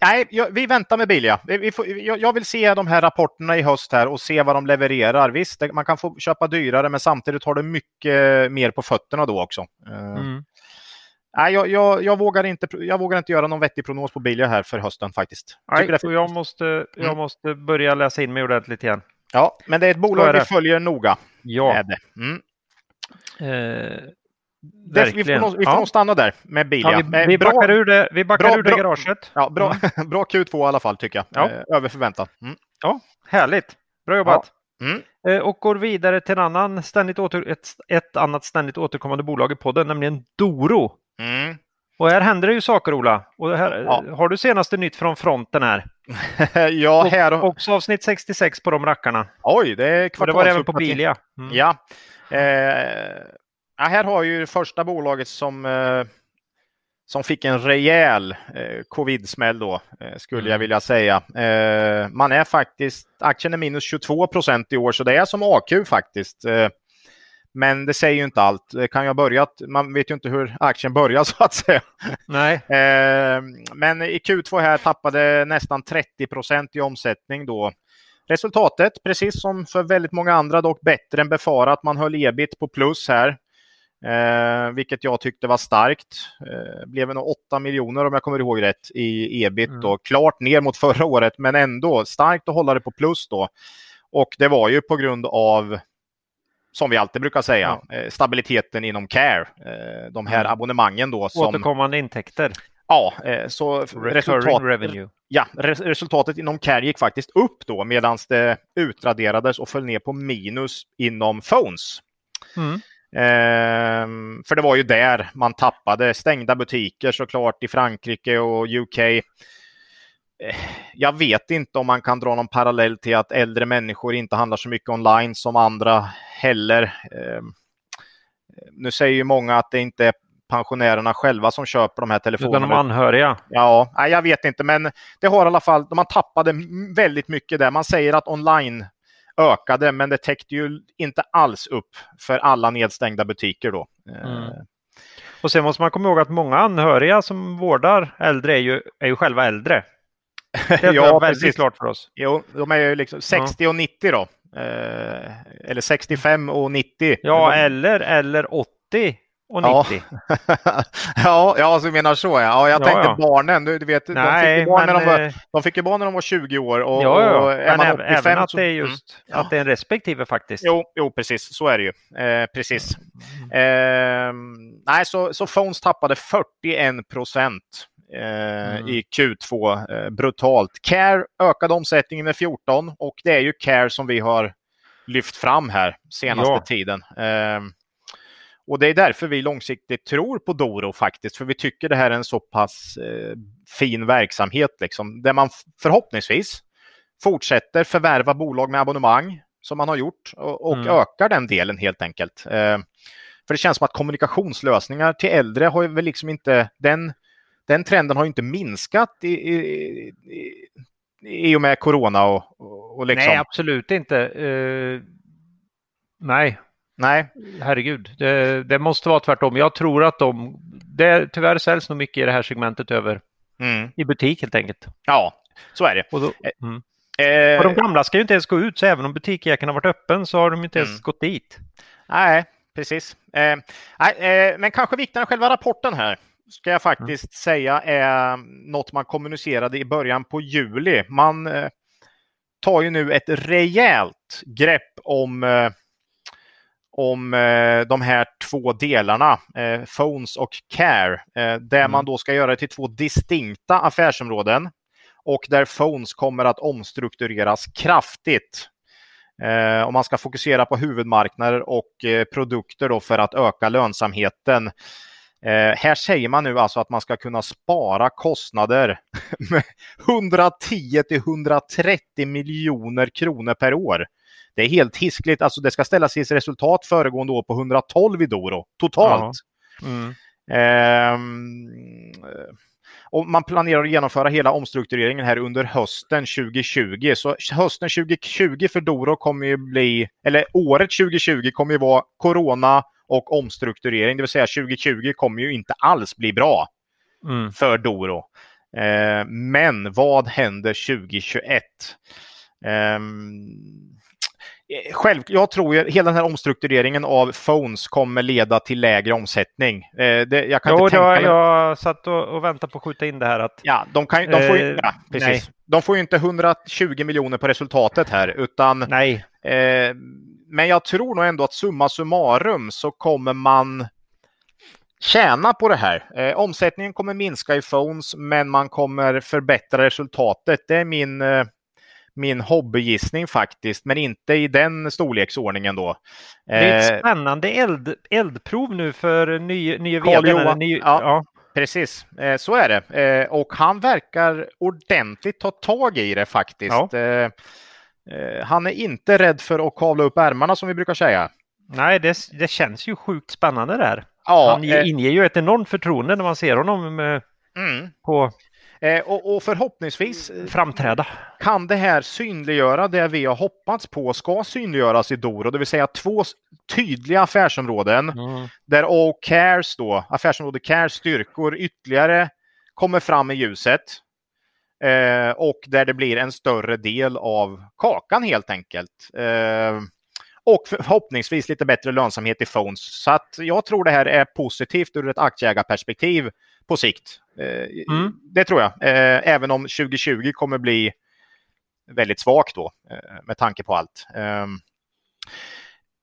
Nej, vi väntar med Bilia. Vi får, jag vill se de här rapporterna i höst här och se vad de levererar. Visst, man kan få köpa dyrare, men samtidigt har du mycket mer på fötterna då också. Eh, mm. Nej, jag, jag, jag, vågar inte, jag vågar inte göra någon vettig prognos på Bilia här för hösten faktiskt. Nej, det... jag, måste, jag mm. måste börja läsa in mig ordentligt igen. Ja, men det är ett bolag vi följer noga. Ja. Mm. Eh, det, vi får, nog, vi får ja. stanna där med Bilia. Ja, vi, vi, backar ur det, vi backar bra, ur det bra, garaget. Ja, bra, mm. bra Q2 i alla fall tycker jag. Ja. Eh, över förväntan. Mm. Ja, härligt. Bra jobbat. Mm. Eh, och går vidare till en annan ständigt åter, ett, ett annat ständigt återkommande bolag i podden, nämligen Doro. Mm. Och här händer det ju saker Ola. Och här. Har du senaste nytt från fronten här? ja, här. Och, också avsnitt 66 på de rackarna. Oj, det är kvartalsuppdatering. Det var även på Bilia. Mm. Ja. Eh, Ja, här har ju det första bolaget som, eh, som fick en rejäl eh, covid-smäll då, eh, skulle mm. jag vilja säga. Eh, man är faktiskt, aktien är minus 22 procent i år, så det är som AQ faktiskt. Eh, men det säger ju inte allt. Det kan ju ha börjat, man vet ju inte hur aktien börjar så att säga. Nej. Eh, men i Q2 här tappade nästan 30 procent i omsättning då. Resultatet, precis som för väldigt många andra, dock bättre än befarat. Man höll ebit på plus här. Eh, vilket jag tyckte var starkt. Eh, blev nog 8 miljoner om jag kommer ihåg rätt i ebit. Mm. Då. Klart ner mot förra året men ändå starkt att hålla det på plus då. Och det var ju på grund av som vi alltid brukar säga, ja. Eh, stabiliteten inom care. Eh, de här mm. abonnemangen då. Som, Återkommande intäkter. Ja, eh, så resultat. Ja, resultatet inom care gick faktiskt upp då medan det utraderades och föll ner på minus inom phones. Mm. Ehm, för det var ju där man tappade stängda butiker såklart i Frankrike och UK. Jag vet inte om man kan dra någon parallell till att äldre människor inte handlar så mycket online som andra heller. Ehm, nu säger ju många att det inte är pensionärerna själva som köper de här telefonerna. Utan de anhöriga? Ja, jag vet inte, men det har i alla fall, man tappade väldigt mycket där. Man säger att online ökade, men det täckte ju inte alls upp för alla nedstängda butiker då. Mm. Eh. Och sen måste man komma ihåg att många anhöriga som vårdar äldre är ju, är ju själva äldre. Det är ja, väldigt precis. klart för oss. Jo, de är ju liksom 60 ja. och 90 då. Eh, eller 65 och 90. Ja, eller, eller 80 och 90. Ja, ja, alltså, du menar så ja. ja jag ja, tänkte ja. barnen. Du, du vet, Nej, de, fick barn men, när de, var, eh, de fick ju barn när de var 20 år. Och, ja, ja. Och är men man 85, även att det är just mm. att det är en respektive faktiskt. Jo, jo precis. Så är det ju. Eh, precis. Mm. Eh, nej, så, så Phones tappade 41 procent. Eh, mm. i Q2 eh, brutalt. Care ökade omsättningen med 14 och det är ju Care som vi har lyft fram här senaste ja. tiden. Och det är därför vi långsiktigt tror på Doro faktiskt, för vi tycker det här är en så pass eh, fin verksamhet liksom, där man förhoppningsvis fortsätter förvärva bolag med abonnemang som man har gjort och, och mm. ökar den delen helt enkelt. Eh, för det känns som att kommunikationslösningar till äldre har väl liksom inte den, den trenden har inte minskat i, i, i, i och med corona och, och liksom. Nej, absolut inte. Uh, nej, Nej. Herregud, det, det, måste vara tvärtom. Jag tror att de, det tyvärr säljs nog mycket i det här segmentet över mm. i butik helt enkelt. Ja, så är det. Och, då, eh, mm. eh, och de gamla ska ju inte ens gå ut, så även om butiken har varit öppen så har de inte ens mm. gått dit. Nej, precis. Eh, eh, men kanske viktigare än själva rapporten här ska jag faktiskt mm. säga är något man kommunicerade i början på juli. Man eh, tar ju nu ett rejält grepp om eh, om eh, de här två delarna, eh, Phones och Care, eh, där mm. man då ska göra det till två distinkta affärsområden och där Phones kommer att omstruktureras kraftigt. Eh, och man ska fokusera på huvudmarknader och eh, produkter då för att öka lönsamheten. Eh, här säger man nu alltså att man ska kunna spara kostnader med 110 till 130 miljoner kronor per år. Det är helt hiskligt. Alltså det ska ställas i ett resultat föregående år på 112 i Doro totalt. Mm. Ehm, och man planerar att genomföra hela omstruktureringen här under hösten 2020. Så hösten 2020 för Doro kommer ju bli, eller året 2020 kommer ju vara corona och omstrukturering. Det vill säga 2020 kommer ju inte alls bli bra mm. för Doro. Ehm, men vad händer 2021? Um, Eh, själv, jag tror ju hela den här omstruktureringen av phones kommer leda till lägre omsättning. Eh, det, jag kan jo, inte tänka jag, jag satt och, och väntade på att skjuta in det här att... Ja, de, kan, de, får, ju, eh, ja, precis. de får ju inte 120 miljoner på resultatet här, utan... Nej. Eh, men jag tror nog ändå att summa summarum så kommer man tjäna på det här. Eh, omsättningen kommer minska i phones, men man kommer förbättra resultatet. Det är min eh, min hobbygissning faktiskt, men inte i den storleksordningen då. Det är ett eh, spännande eld, eldprov nu för ny, nye vd. Ny, ja, ja, Precis, eh, så är det. Eh, och han verkar ordentligt ta tag i det faktiskt. Ja. Han är inte rädd för att kavla upp ärmarna som vi brukar säga. Nej, det, det känns ju sjukt spännande där. Ja, han inger ju ett enormt förtroende när man ser honom mm. på och, och, förhoppningsvis eh, framträda. kan det här synliggöra det vi har hoppats på ska synliggöras i Doro, det vill säga två tydliga affärsområden mm. där A Cares då, affärsområde Cares styrkor ytterligare kommer fram i ljuset. Eh, och där det blir en större del av kakan helt enkelt. Eh, och förhoppningsvis lite bättre lönsamhet i phones. Så att jag tror det här är positivt ur ett aktieägarperspektiv på sikt. Eh, mm. Det tror jag, eh, även om 2020 kommer bli väldigt svagt då med tanke på allt. Ehm,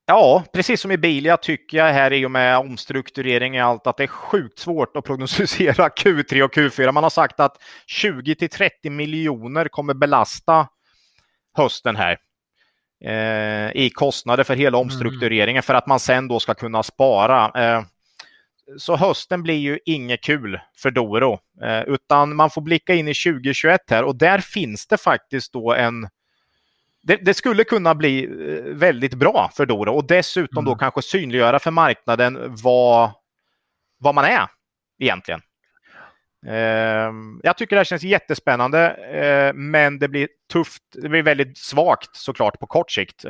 Ja, precis som i Bilia tycker jag här i och med omstrukturering och allt att det är sjukt svårt att prognostisera Q3 och Q4. Man har sagt att 20 till 30 miljoner kommer belasta hösten här eh, i kostnader för hela mm. omstruktureringen mm. för att man sen då ska kunna spara. Eh, så hösten blir ju inget kul för Doro, eh, utan man får blicka in i 2021 här och där finns det faktiskt då en det, det, skulle kunna bli eh, väldigt bra för Doro och dessutom mm. då kanske synliggöra för marknaden vad, vad man är egentligen. Eh, jag tycker det här känns jättespännande, eh, men det blir tufft. Det blir väldigt svagt såklart på kort sikt.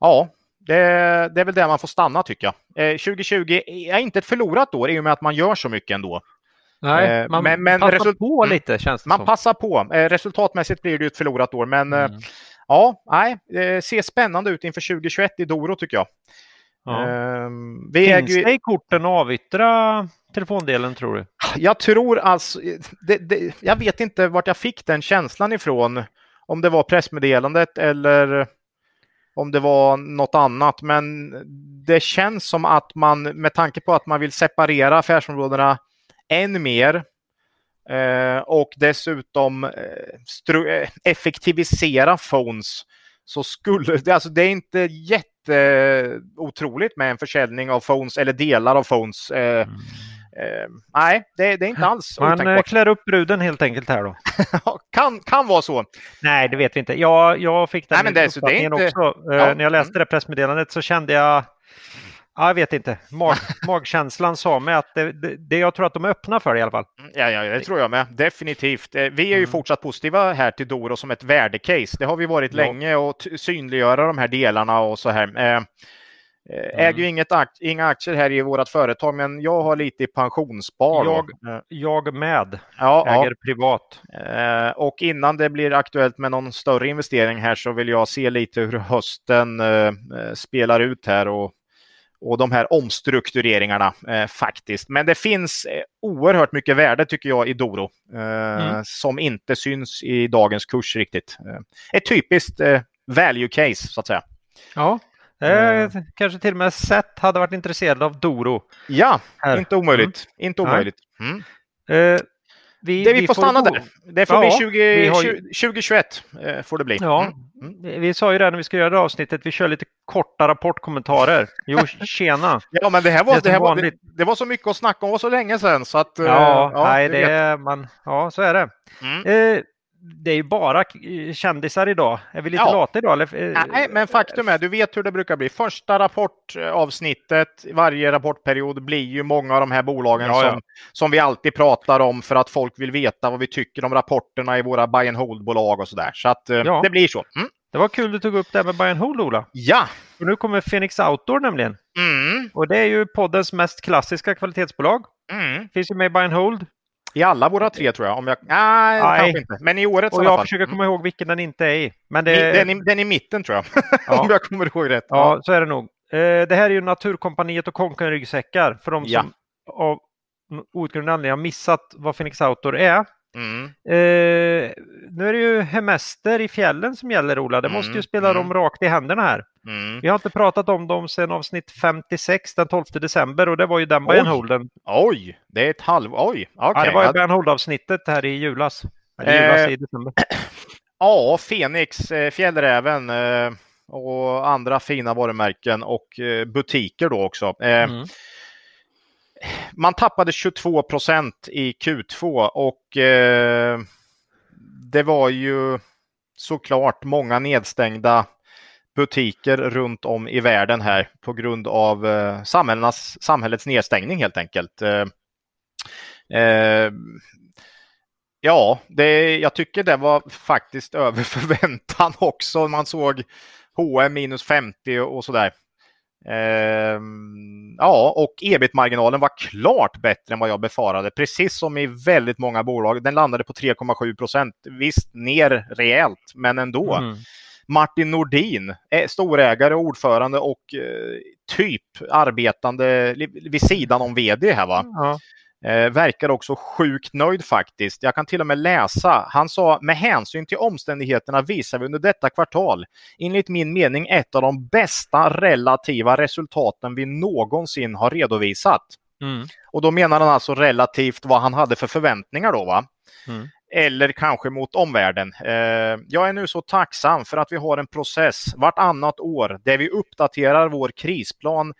Ja, det, det, är väl där man får stanna tycker jag. 2020 är inte ett förlorat år i och med att man gör så mycket ändå. Nej, eh, man men, men passar på mm. lite känns det Man som. passar på. Eh, resultatmässigt blir det ett förlorat år, men eh, mm. ja, nej, det ser spännande ut inför 2021 i Doro tycker jag. Ja. Ehm, vi Finns äger... det i korten att avyttra telefondelen tror du? Jag tror alltså, det, det, jag vet inte vart jag fick den känslan ifrån. Om det var pressmeddelandet eller om det var något annat. Men det känns som att man med tanke på att man vill separera affärsområdena än mer eh, och dessutom eh, eh effektivisera phones så skulle det, alltså det är inte jätteotroligt med en försäljning av phones eller delar av phones. Eh, mm. Eh, nej, det, det, är inte alls Man otänkbart. klär upp bruden helt enkelt här då. kan, kan vara så. Nej, det vet vi inte. Jag, jag fick den nej, men det, uppfattningen inte... också. Ja. När jag läste det pressmeddelandet så kände jag Ja, jag vet inte. Mag, magkänslan sa mig att det, det, det, jag tror att de är öppna för det i alla fall. Mm, ja, ja, det tror jag med. Definitivt. Eh, vi är ju mm. fortsatt positiva här till Doro som ett värdecase. Det har vi varit ja. länge och synliggöra de här delarna och så här. Eh, eh mm. Äger ju inget akt inga aktier här i vårt företag, men jag har lite i pensionsspar. Jag, eh. jag med. Ja, äger ja. privat. Och innan det blir aktuellt med någon större investering här så vill jag se lite hur hösten spelar ut här och och de här omstruktureringarna eh, faktiskt. Men det finns eh, oerhört mycket värde tycker jag i Doro eh, mm. som inte syns i dagens kurs riktigt. Eh, ett typiskt eh, value case så att säga. Ja, Eh, kanske till och med Seth hade varit intresserad av Doro. Ja, här. inte omöjligt. Mm. Inte omöjligt. Mm. Eh, vi, det vi, vi får, får stanna där. Det får ja, bli 20, har... 2021. Eh, får det bli. Ja, mm. mm. Vi sa ju det när vi ska göra det avsnittet, vi kör lite korta rapportkommentarer. Jo, tjena! ja, men det här var, det, det här var, det, det, var så mycket att snacka om, var så länge sedan. Så att, ja, uh, ja, nej, det, man, ja, så är det. Eh, det är ju bara kändisar idag. Är vi lite ja. lata idag? Eller? Nej, men faktum är, du vet hur det brukar bli. Första rapportavsnittet, varje rapportperiod blir ju många av de här bolagen ja, som, ja. som vi alltid pratar om för att folk vill veta vad vi tycker om rapporterna i våra buy and hold-bolag och sådär. Så att eh, det blir så. Mm. Det var kul du tog upp det här med buy and hold, Ola. Ja! Och nu kommer Phoenix Outdoor nämligen. Mm. Och det är ju poddens mest klassiska kvalitetsbolag. Mm. Finns ju med i buy and hold. I alla våra tre tror jag. Om jag... Nej, Nej. kanske inte. Men i årets Och jag fall. försöker komma ihåg vilken den inte är i. Men det... den, i, den i mitten tror jag. Ja. om jag kommer ihåg rätt. Ja, ja, så är det nog. Eh, det här är ju Naturkompaniet och Konken ryggsäckar för de som ja. av outgrundlig anledning har missat vad Phoenix Outdoor är. Mm. Eh, nu är det ju hemester i fjällen som gäller Ola. Det mm. måste ju spela mm. dem rakt i händerna här. Mm. Vi har inte pratat om dem sedan avsnitt 56 den 12 december och det var ju den Buy Holden. Oj, det är ett halv... Oj, okay. Ja, det var ju Buy Hold avsnittet här i julas. Eller julas eh, i december. Ja, Fenix, eh, Fjällräven eh, och andra fina varumärken och eh, butiker då också. Mm man tappade 22 procent i Q2 och eh, det var ju såklart många nedstängda butiker runt om i världen här på grund av eh, samhällets nedstängning helt enkelt. Eh, eh, ja, det, jag tycker det var faktiskt över förväntan också. Man såg H&M minus 50 och sådär. Eh, ja, och ebit-marginalen var klart bättre än vad jag befarade, precis som i väldigt många bolag. Den landade på 3,7 procent. Visst, ner rejält, men ändå. Mm. Martin Nordin, storägare, ordförande och typ arbetande vid sidan om vd här va. Ja. Eh, verkar också sjukt nöjd faktiskt. Jag kan till och med läsa. Han sa med hänsyn till omständigheterna visar vi under detta kvartal enligt min mening ett av de bästa relativa resultaten vi någonsin har redovisat. Mm. Och då menar han alltså relativt vad han hade för förväntningar då va? Mm. Eller kanske mot omvärlden. Eh, jag är nu så tacksam för att vi har en process vartannat år där vi uppdaterar vår krisplan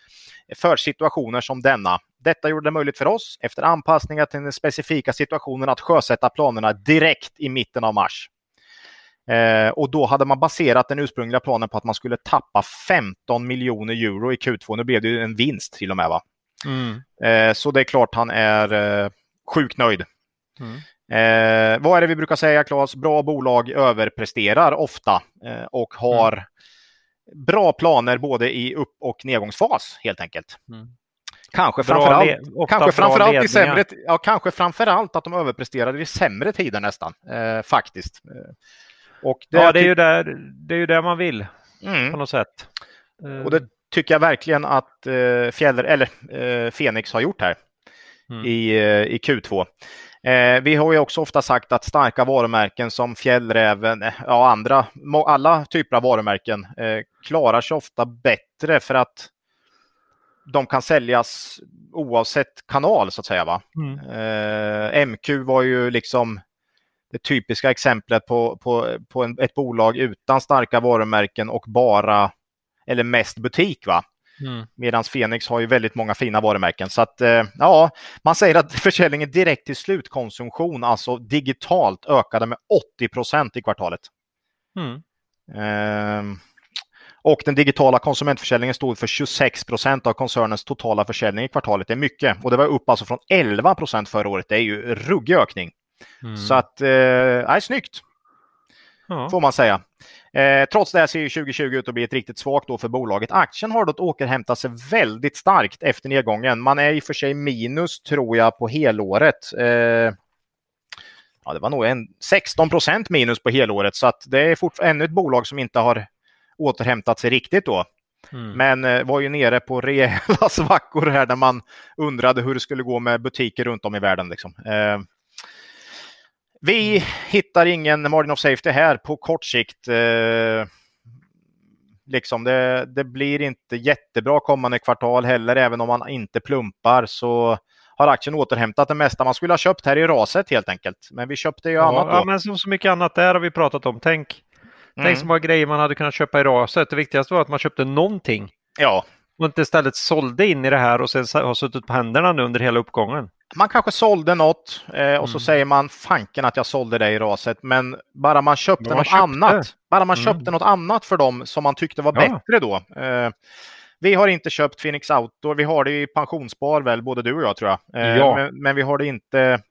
för situationer som denna. Detta gjorde det möjligt för oss, efter anpassningar till den specifika situationen, att sjösätta planerna direkt i mitten av mars. Eh, och då hade man baserat den ursprungliga planen på att man skulle tappa 15 miljoner euro i Q2. Nu blev det ju en vinst till och med. va? Mm. Eh, så det är klart han är eh, sjukt nöjd. Mm. Eh, vad är det vi brukar säga, Claes? Bra bolag överpresterar ofta eh, och har mm. bra planer både i upp och nedgångsfas helt enkelt. Mm. Kanske framförallt, kanske framförallt i sämre, ja, kanske framförallt att de överpresterade i sämre tider nästan, eh, faktiskt. Eh, och det, ja, det är, ju där, det är ju där man vill mm. på något sätt. Och det tycker jag verkligen att eh, Fjäller, eller eh, Fenix har gjort här mm. i, eh, i Q2. Eh, vi har ju också ofta sagt att starka varumärken som Fjällräven, eh, ja andra, alla typer av varumärken eh, klarar sig ofta bättre för att de kan säljas oavsett kanal så att säga. Va? Mm. Eh, MQ var ju liksom det typiska exemplet på, på, på en, ett bolag utan starka varumärken och bara eller mest butik. va? Mm. Medan Fenix har ju väldigt många fina varumärken. Så att eh, ja, man säger att försäljningen direkt till slutkonsumtion, alltså digitalt, ökade med 80 procent i kvartalet. Mm. Eh, och den digitala konsumentförsäljningen stod för 26 procent av koncernens totala försäljning i kvartalet. Det är mycket och det var upp alltså från 11 procent förra året. Det är ju ruggig ökning. Mm. Så att, eh, snyggt. Ja. Får man säga. Eh, trots det ser 2020 ut att bli ett riktigt svagt år för bolaget. Aktien har dock återhämtat sig väldigt starkt efter nedgången. Man är i och för sig minus, tror jag, på helåret. Eh, ja, det var nog en 16 procent minus på helåret, så att det är fortfarande ännu ett bolag som inte har återhämtat sig riktigt då. Mm. Men eh, var ju nere på rejäla svackor här där man undrade hur det skulle gå med butiker runt om i världen. Liksom. Eh, vi mm. hittar ingen margin of safety här på kort sikt. Eh, liksom det, det, blir inte jättebra kommande kvartal heller, även om man inte plumpar så har aktien återhämtat det mesta man skulle ha köpt här i raset helt enkelt. Men vi köpte ju ja, annat då. Ja, men som så mycket annat där har vi pratat om. Tänk, mm. tänk så många grejer man hade kunnat köpa i raset. Det viktigaste var att man köpte någonting. Ja. Och inte istället sålde in i det här och sen har suttit på händerna nu under hela uppgången man kanske sålde något eh, och så mm. säger man fanken att jag sålde det i raset. Men bara man köpte man något köpte. annat. Bara man mm. köpte något annat för dem som man tyckte var ja. bättre då. Eh, vi har inte köpt Phoenix Outdoor. Vi har det i pensionsspar väl, både du och jag tror jag. Eh, ja. men, men, vi har det inte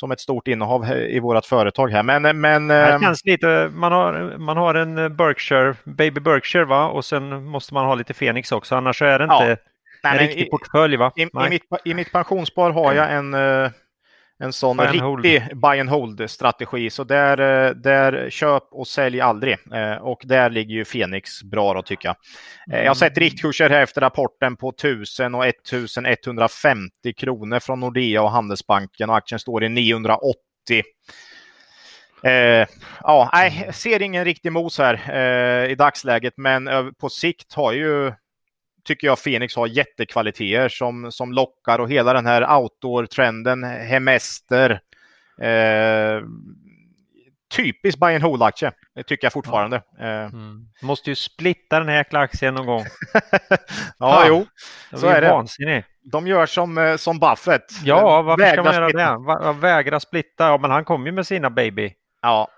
som ett stort innehav i vårt företag här. Men, men, det ehm, känns lite, man har, man har en Berkshire, Baby Berkshire va? och sen måste man ha lite Phoenix också, annars är det inte ja. Nej, en riktig i, portfölj va? I, i, mitt, I mitt pensionsspar har jag en, eh, en sån buy riktig hold. buy and hold-strategi. Så där, eh, där köp och sälj aldrig. Eh, och där ligger ju Fenix bra då tycker jag. Jag har sett mm. riktkurser här efter rapporten på 1000 och 1150 kronor från Nordea och Handelsbanken och aktien står i 980. Eh, ja, nej, ser ingen riktig mos här eh, i dagsläget, men på sikt har ju tycker jag Phoenix har jättekvaliteter som, som lockar och hela den här outdoor-trenden, hemester. Eh, typiskt buy and hold-aktie, det tycker jag fortfarande. Eh. Mm. Måste ju splitta den här jäkla aktien någon gång. ja, jo, så är det. Vansinnig. De gör som, eh, som Buffett. Ja, varför ska man göra det? Vägra splitta, ja men han kom ju med sina baby. Ja,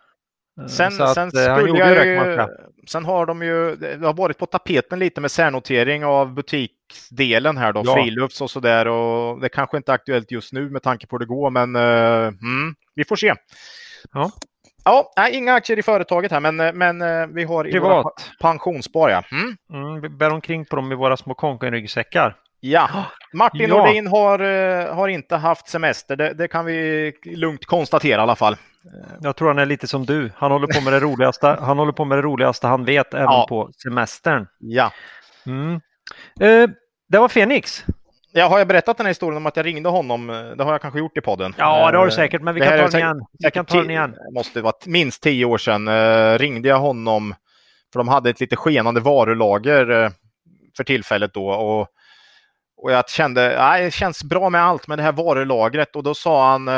Eh, sen, att, sen, eh, skulle jag ju, sen har de ju, det har varit på tapeten lite med särnotering av butiksdelen här då, ja. frilufts och sådär och det kanske inte är aktuellt just nu med tanke på hur det går men uh, mm, vi får se. Ja. Ja, nej, inga aktier i företaget här, men, men vi har i Privat. våra pensionsspar. Ja. Mm. Mm, vi bär omkring på dem i våra små konkenryggsäckar. Ja, Martin ja. Nordin har, har inte haft semester. Det, det, kan vi lugnt konstatera i alla fall. Jag tror han är lite som du. Han håller på med det roligaste han, håller på med det roligaste han vet även ja. på semestern. Ja. Mm. Eh, det var Fenix. Ja, har jag berättat den här historien om att jag ringde honom? Det har jag kanske gjort i podden. Ja, det har du säkert, men vi kan ta den igen. Vi kan ta den igen. Det måste vara minst tio år sedan. Uh, ringde jag honom, för de hade ett lite skenande varulager uh, för tillfället då. Och, och jag kände, nej, det känns bra med allt med det här varulagret. Och då sa han,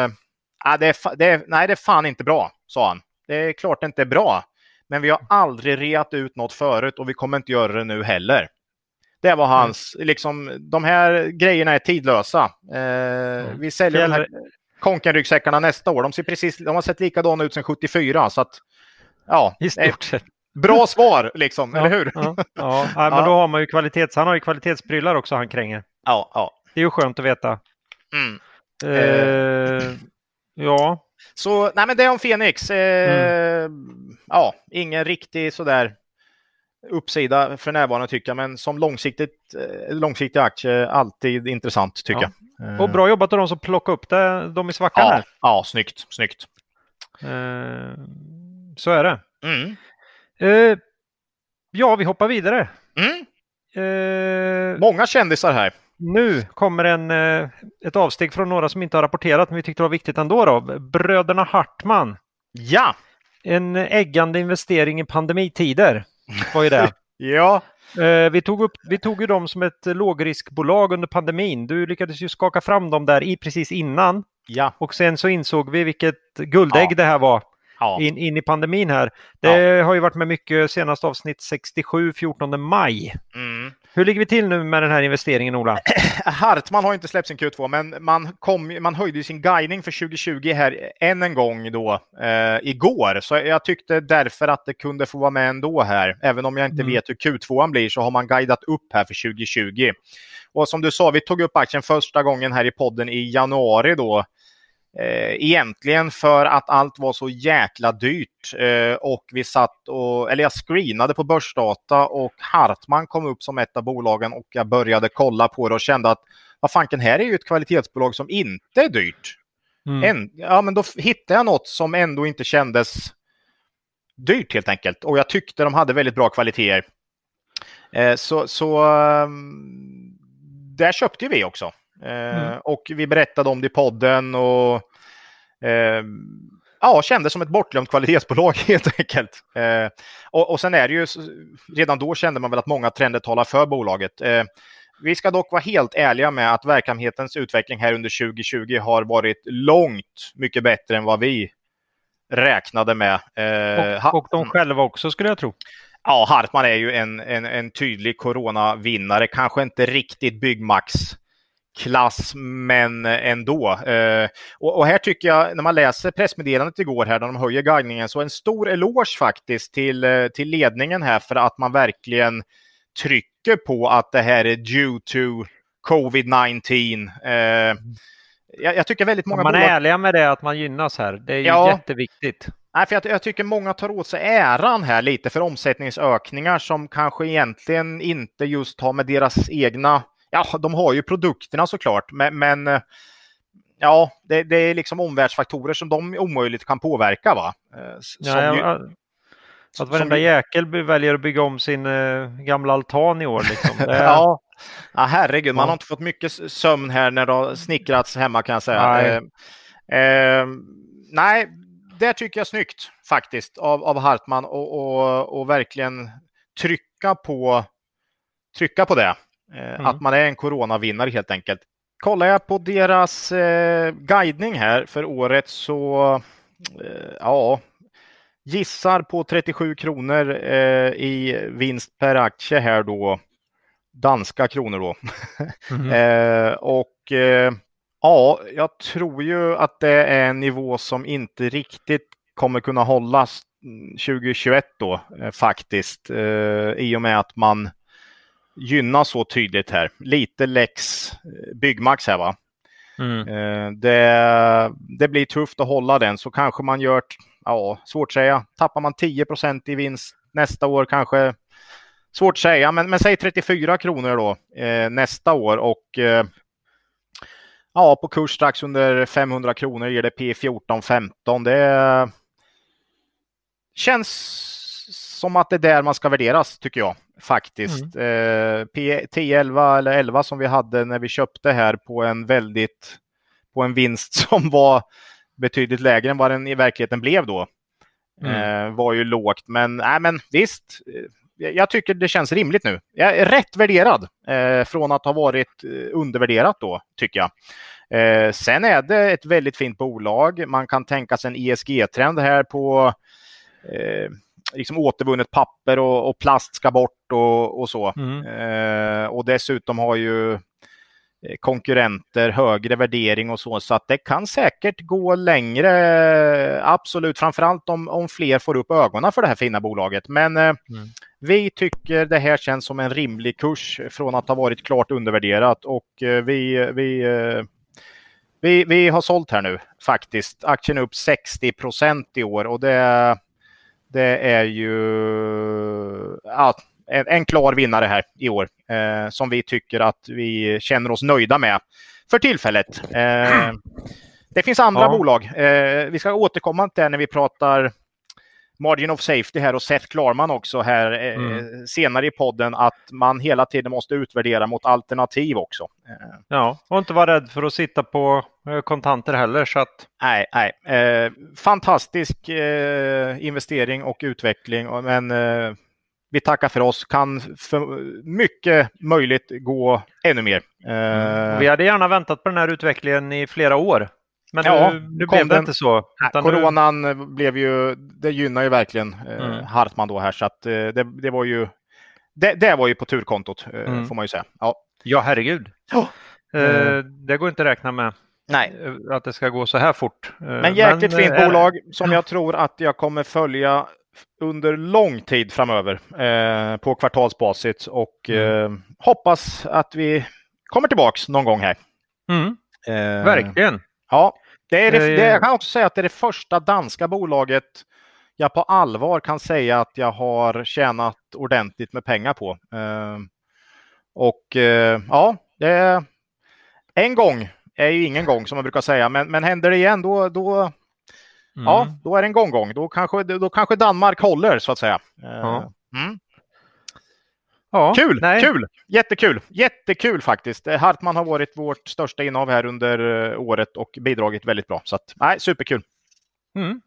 uh, det är, det är, nej, det är fan inte bra, sa han. Det är klart det inte är bra. Men vi har aldrig reat ut något förut och vi kommer inte göra det nu heller. Det var hans, mm. liksom, de här grejerna är tidlösa. Eh, mm. Vi säljer Fjäll... de här Konken-ryggsäckarna nästa år. De, ser precis, de har sett likadana ut sedan 74. Så att, ja, I stort sett. Bra svar, liksom, ja, eller hur? Ja, ja. ja, men då har man ju kvalitets... Han har ju kvalitetsprylar också, han kränger. Ja, ja. Det är ju skönt att veta. Mm. Eh, ja. Så, nej men det är om Fenix. Eh, mm. Ja, ingen riktig sådär uppsida för närvarande tycker jag, men som långsiktigt, eh, långsiktig aktie alltid intressant tycker ja. jag. Och bra jobbat av de som plockade upp det, de i svackan. Ja, ja snyggt, snyggt. Eh, så är det. Mm. Eh, ja, vi hoppar vidare. Mm. Eh, Många kändisar här. Nu kommer en, eh, ett avsteg från några som inte har rapporterat, men vi tyckte det var viktigt ändå. Då. Bröderna Hartman. Ja! En äggande investering i pandemitider var ju det. ja. Eh, vi tog, upp, vi tog ju dem som ett lågriskbolag under pandemin. Du lyckades ju skaka fram dem där i precis innan. Ja. Och sen så insåg vi vilket guldägg ja. det här var. Ja. In, in i pandemin här. Det har ju varit med mycket senast avsnitt 67, 14 maj. Mm. Hur ligger vi till nu med den här investeringen, Ola? Hartman har inte släppt sin Q2, men man, kom, man höjde sin guidning för 2020 här än en gång då eh, igår. Så jag tyckte därför att det kunde få vara med ändå här. Även om jag inte mm. vet hur Q2 blir så har man guidat upp här för 2020. Och som du sa, vi tog upp aktien första gången här i podden i januari då Eh, egentligen för att allt var så jäkla dyrt eh, och vi satt och, eller jag screenade på börsdata och Hartman kom upp som ett av bolagen och jag började kolla på det och kände att vad fanken, här är ju ett kvalitetsbolag som inte är dyrt. Mm. En, ja, men då hittade jag något som ändå inte kändes dyrt helt enkelt och jag tyckte de hade väldigt bra kvaliteter. Eh, så så um, där köpte vi också. Mm. Och vi berättade om det i podden och eh, ja, kändes som ett bortglömt kvalitetsbolag helt enkelt. Eh, och, och sen är det ju, redan då kände man väl att många trender talar för bolaget. Eh, vi ska dock vara helt ärliga med att verksamhetens utveckling här under 2020 har varit långt mycket bättre än vad vi räknade med. Eh, och, och de själva också skulle jag tro. Ja, Hartman är ju en, en, en tydlig coronavinnare, kanske inte riktigt Byggmax klass, men ändå. Eh, och, och, här tycker jag, när man läser pressmeddelandet igår här, när de höjer guidningen, så en stor eloge faktiskt till, eh, till ledningen här för att man verkligen trycker på att det här är due to covid-19. Eh, jag, jag, tycker väldigt många Man är bolag... ärliga med det, att man gynnas här. Det är ju ja. jätteviktigt. Nej, för jag, jag, tycker många tar åt sig äran här lite för omsättningsökningar som kanske egentligen inte just har med deras egna ja, de har ju produkterna såklart, men, men eh, ja, det, det, är liksom omvärldsfaktorer som de omöjligt kan påverka. Va? Eh, ja, ja, att varenda som... jäkel väljer att bygga om sin eh, gamla altan i år. Liksom. Är... ja. ja, herregud, man har inte fått mycket sömn här när det har snickrats hemma kan jag säga. Nej, eh, eh, nej det tycker jag är snyggt faktiskt av, av Hartman och, och, och verkligen trycka på, trycka på det. Eh, mm. Att man är en coronavinnare helt enkelt. Kollar jag på deras eh, guidning här för året så eh, ja, gissar på 37 kronor eh, i vinst per aktie här då. Danska kronor då. Mm. och eh, ja, jag tror ju att det är en nivå som inte riktigt kommer kunna hållas 2021 då eh, faktiskt. I och med att man gynnas så tydligt här. Lite lex eh, Byggmax här va. Mm. Eh, det, det blir tufft att hålla den så kanske man gör, ja svårt att säga, tappar man 10% i vinst nästa år kanske Svårt att säga, men, men säg 34 kronor då eh, nästa år och eh, ja, på kurs strax under 500 kronor ger det P 14 15. Det känns som att det är där man ska värderas tycker jag faktiskt. Mm. Eh, P 10 11 eller 11 som vi hade när vi köpte här på en väldigt på en vinst som var betydligt lägre än vad den i verkligheten blev då. Mm. Eh, var ju lågt, men, nej, men visst. Eh, jag tycker det känns rimligt nu. Jag är rätt värderad från att ha varit undervärderat då, tycker jag. Sen är det ett väldigt fint bolag. Man kan tänka sig en ESG-trend här på liksom återvunnet papper och, och, plast ska bort och, och så. Mm. Eh, och dessutom har ju Eh, konkurrenter, högre värdering och så. Så att det kan säkert gå längre, absolut, framförallt om, om fler får upp ögonen för det här fina bolaget. Men eh, mm. vi tycker det här känns som en rimlig kurs från att ha varit klart undervärderat och eh, vi, vi, eh, vi, vi har sålt här nu faktiskt. Aktien är upp 60 procent i år och det, det är ju... Ja, en, en klar vinnare här i år eh, som vi tycker att vi känner oss nöjda med för tillfället. Eh, det finns andra ja. bolag. Eh, vi ska återkomma till det när vi pratar Margin of Safety här och Seth Klarman också här eh, mm. senare i podden att man hela tiden måste utvärdera mot alternativ också. Eh. Ja, och inte vara rädd för att sitta på kontanter heller. Så att... Nej, nej. Eh, fantastisk eh, investering och utveckling, men vi tackar för oss. Kan för mycket möjligt gå ännu mer. Mm. Vi hade gärna väntat på den här utvecklingen i flera år. Men ja, nu, nu blev det inte så. coronan nu... blev ju, det gynnar ju verkligen eh, mm. Hartman då här så att eh, det, det var ju det, det, var ju på turkontot mm. får man ju säga. Ja, ja herregud. Oh. Eh, det går inte att räkna med. Nej. Att det ska gå så här fort. Men jäkligt Men, fint bolag som jag tror att jag kommer följa under lång tid framöver eh, på kvartalsbasis och mm. eh, hoppas att vi kommer tillbaks någon gång här. Mm. Eh, Verkligen. Ja, det är det, det, jag kan också säga att det är det första danska bolaget jag på allvar kan säga att jag har tjänat ordentligt med pengar på. Eh, och eh, ja, det är en gång är ju ingen gång som man brukar säga, men, men händer det igen då, då Mm. Ja, då är det en gång-gång. Då kanske, då kanske Danmark håller så att säga. Ja. Mm. Ja, kul, nej. kul, jättekul, jättekul faktiskt. Eh, Hartman har varit vårt största innehav här under eh, året och bidragit väldigt bra. Så att, nej, superkul. Mm.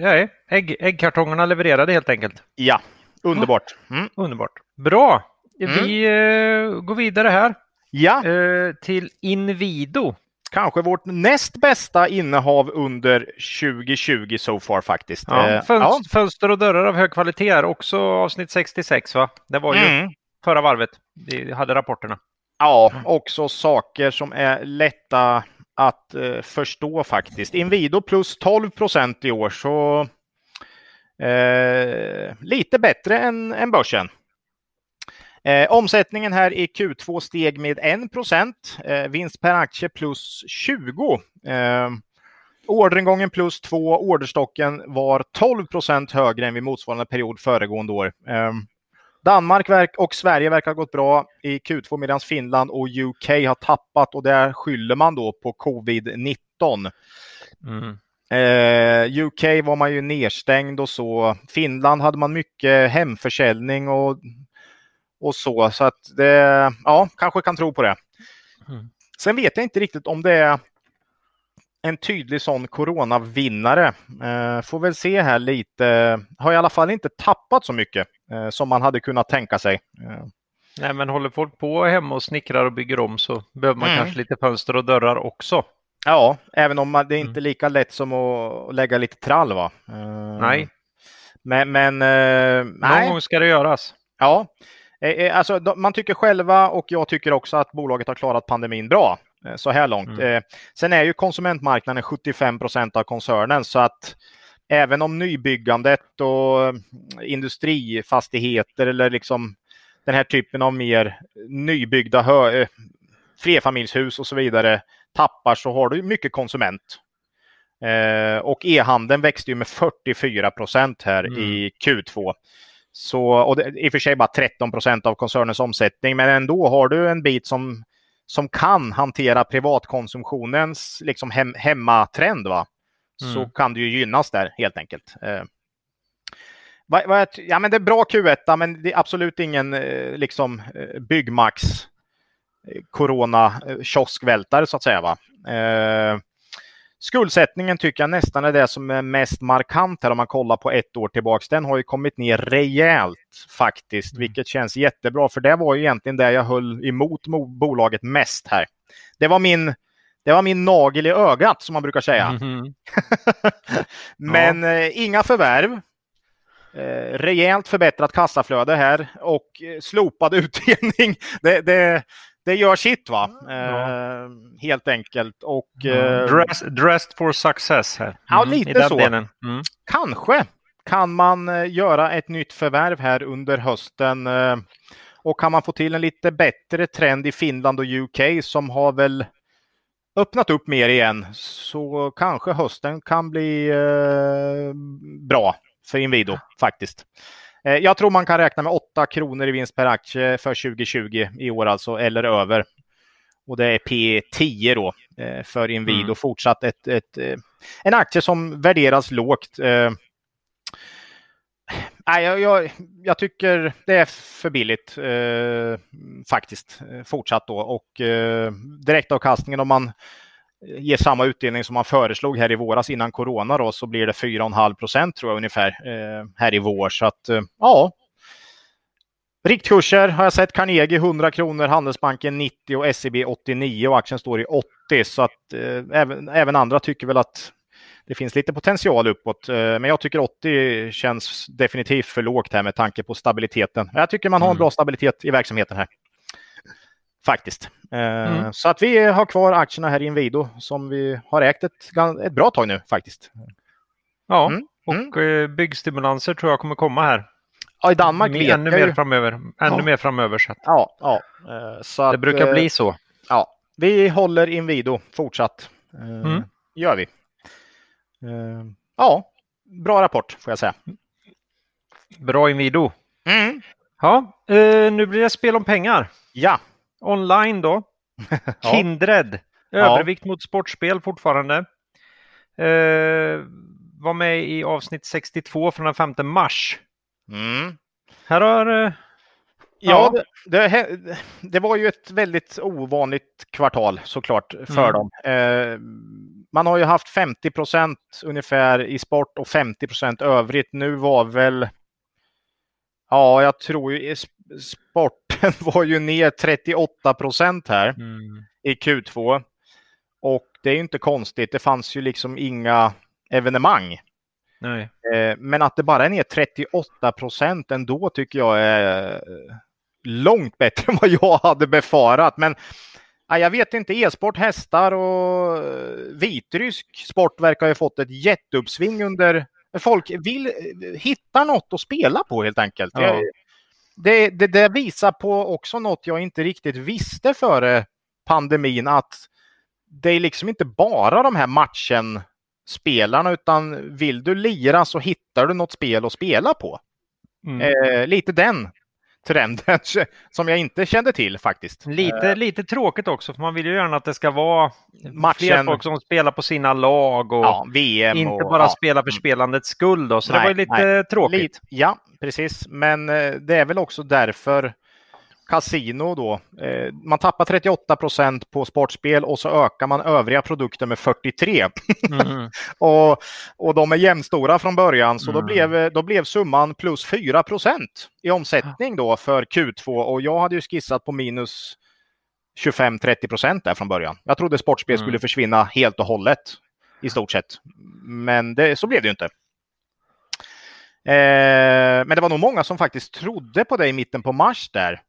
Nej, Ägg, äggkartongerna levererade helt enkelt. Ja, underbart. Mm. Underbart. Bra. Vi uh, går vidare här. Ja. Uh, till Invido kanske vårt näst bästa innehav under 2020 so far faktiskt. Ja, eh, fönster, ja. fönster och dörrar av hög kvalitet är också avsnitt 66 va? Det var ju mm. förra varvet vi hade rapporterna. Ja, också saker som är lätta att eh, förstå faktiskt. Invido plus 12 procent i år så eh, lite bättre än, än börsen. Eh, omsättningen här i Q2 steg med 1 procent. Eh, vinst per aktie plus 20. Eh, orderingången plus 2. Orderstocken var 12 procent högre än vid motsvarande period föregående år. Eh, Danmark och Sverige verkar ha gått bra i Q2 medan Finland och UK har tappat och där skyller man då på covid-19. Mm. Eh, UK var man ju nedstängd och så. Finland hade man mycket hemförsäljning och och så. Så att det, ja, kanske kan tro på det. Mm. Sen vet jag inte riktigt om det är en tydlig sån coronavinnare. Eh, får väl se här lite. Har i alla fall inte tappat så mycket eh, som man hade kunnat tänka sig. Eh. Nej, men håller folk på hemma och snickrar och bygger om så behöver man mm. kanske lite fönster och dörrar också. Ja, även om det är inte är mm. lika lätt som att lägga lite trall. Va? Eh, nej. Men, men eh, Någon nej. gång ska det göras. Ja, alltså, man tycker själva och jag tycker också att bolaget har klarat pandemin bra eh, så här långt. Mm. Sen är ju konsumentmarknaden 75 procent av koncernen så att även om nybyggandet och industrifastigheter eller liksom den här typen av mer nybyggda hö- flerfamiljshus och så vidare tappar så har du mycket konsument. och e-handeln växte ju med 44 procent här mm. i Q2. Så, och det, I och för sig bara 13 procent av koncernens omsättning, men ändå har du en bit som, som kan hantera privatkonsumtionens liksom hem, hemmatrend, va? så Mm. kan kan det ju gynnas där helt enkelt. Eh, vad, vad, ja, men det är bra Q1, men det är absolut ingen eh, liksom, eh, Byggmax eh, corona eh, kioskvältare så att säga. Va? Eh, skuldsättningen tycker jag nästan är det som är mest markant här om man kollar på ett år tillbaks. Den har ju kommit ner rejält faktiskt, vilket känns jättebra. För det var ju egentligen det jag höll emot mo- bolaget mest här. Det var min, det var min nagel i ögat som man brukar säga. Mhm. Men eh, inga förvärv. Eh, rejält förbättrat kassaflöde här och eh, slopad utdelning. Det, det, det gör sitt va. Eh, Helt enkelt. Och eh, Dress, dressed for success här. Ja, Mm, lite i den så. Mm. kanske kan man eh, göra ett nytt förvärv här under hösten. Och kan man få till en lite bättre trend i Finland och UK som har väl öppnat upp mer igen så kanske hösten kan bli eh, bra för Inwido faktiskt. Eh, jag tror man kan räkna med 8 kronor i vinst per aktie för 2020 i år alltså, eller över. Och det är P10 då eh, för Inwido. Mm. Fortsatt ett, ett, eh, en aktie som värderas lågt. Nej, jag, jag, jag tycker det är för billigt eh, faktiskt. Fortsatt då. Och eh, direktavkastningen om man ger samma utdelning som man föreslog här i våras innan corona då, så blir det 4,5 procent tror jag ungefär eh, här i vår. Så att eh, ja. Riktkurser har jag sett Carnegie 100 kronor, Handelsbanken 90 och SEB 89 och aktien står i 80 så att eh, även, även andra tycker väl att det finns lite potential uppåt. Men jag tycker 80 känns definitivt för lågt här med tanke på stabiliteten. Jag tycker man har en Mm. bra stabilitet i verksamheten här. Faktiskt. Eh, Mm. Så att vi har kvar aktierna här i Inwido som vi har ägt ett, ett bra tag nu faktiskt. Ja, Mm, och eh, byggstimulanser tror jag kommer komma här. Ja, I Danmark vet ännu mer ju. framöver. Ännu Ja. mer framöver. Så att Ja, ja. Eh, Så det att, brukar eh, bli så. Ja, vi håller Inwido fortsatt. Mm. gör vi. Ja, bra rapport får jag säga. Bra Inwido. Mm. Ja, nu blir det spel om pengar. Ja, Online då. Kindred. Övervikt mot sportspel fortfarande. Eh, var med i avsnitt 62 från den 5 mars. mm. Här har... Eh, Ja, Ja. det, det, det var ju ett väldigt ovanligt kvartal såklart för Mm. dem. Eh, man har ju haft 50 procent ungefär i sport och 50 procent övrigt. Nu var väl, ja, jag tror ju sporten var ju ner 38 procent här mm, i Q2. Och det är ju inte konstigt. Det fanns ju liksom inga evenemang. nej. Eh, Men att det bara är ner 38 procent ändå tycker jag är eh, långt bättre än vad jag hade befarat. Men ja, jag vet inte, e-sport, hästar och eh, vitrysk sport verkar ha fått ett jätteuppsving under... Folk vill hitta något att spela på helt enkelt. Ja. Jag, det, det, det visar på också något jag inte riktigt visste före pandemin att det är liksom inte bara de här matchen spelarna utan vill du lira så hittar du något spel att spela på. Mm. Eh, lite den trenden som jag inte kände till faktiskt. Lite, lite tråkigt också, för man vill ju gärna att det ska vara fler Matchen, folk som spelar på sina lag och ja, VM inte och, bara ja, spela för mm. spelandets skull. Då. Så det Nej, var ju lite tråkigt. Lite, ja, precis. Men eh, det är väl också därför Casino då. Eh, man tappar 38 procent på sportspel och så ökar man övriga produkter med 43. Mm. och, och de är jämnstora från början så då, Mm. blev, eh, då blev summan plus 4 procent i omsättning då för Q2 och jag hade ju skissat på minus 25-30 procent där från början. Jag trodde sportspel Mm. skulle försvinna helt och hållet i stort sett. Men det, så blev det ju inte. Eh, men det var nog många som faktiskt trodde på det i mitten på mars där.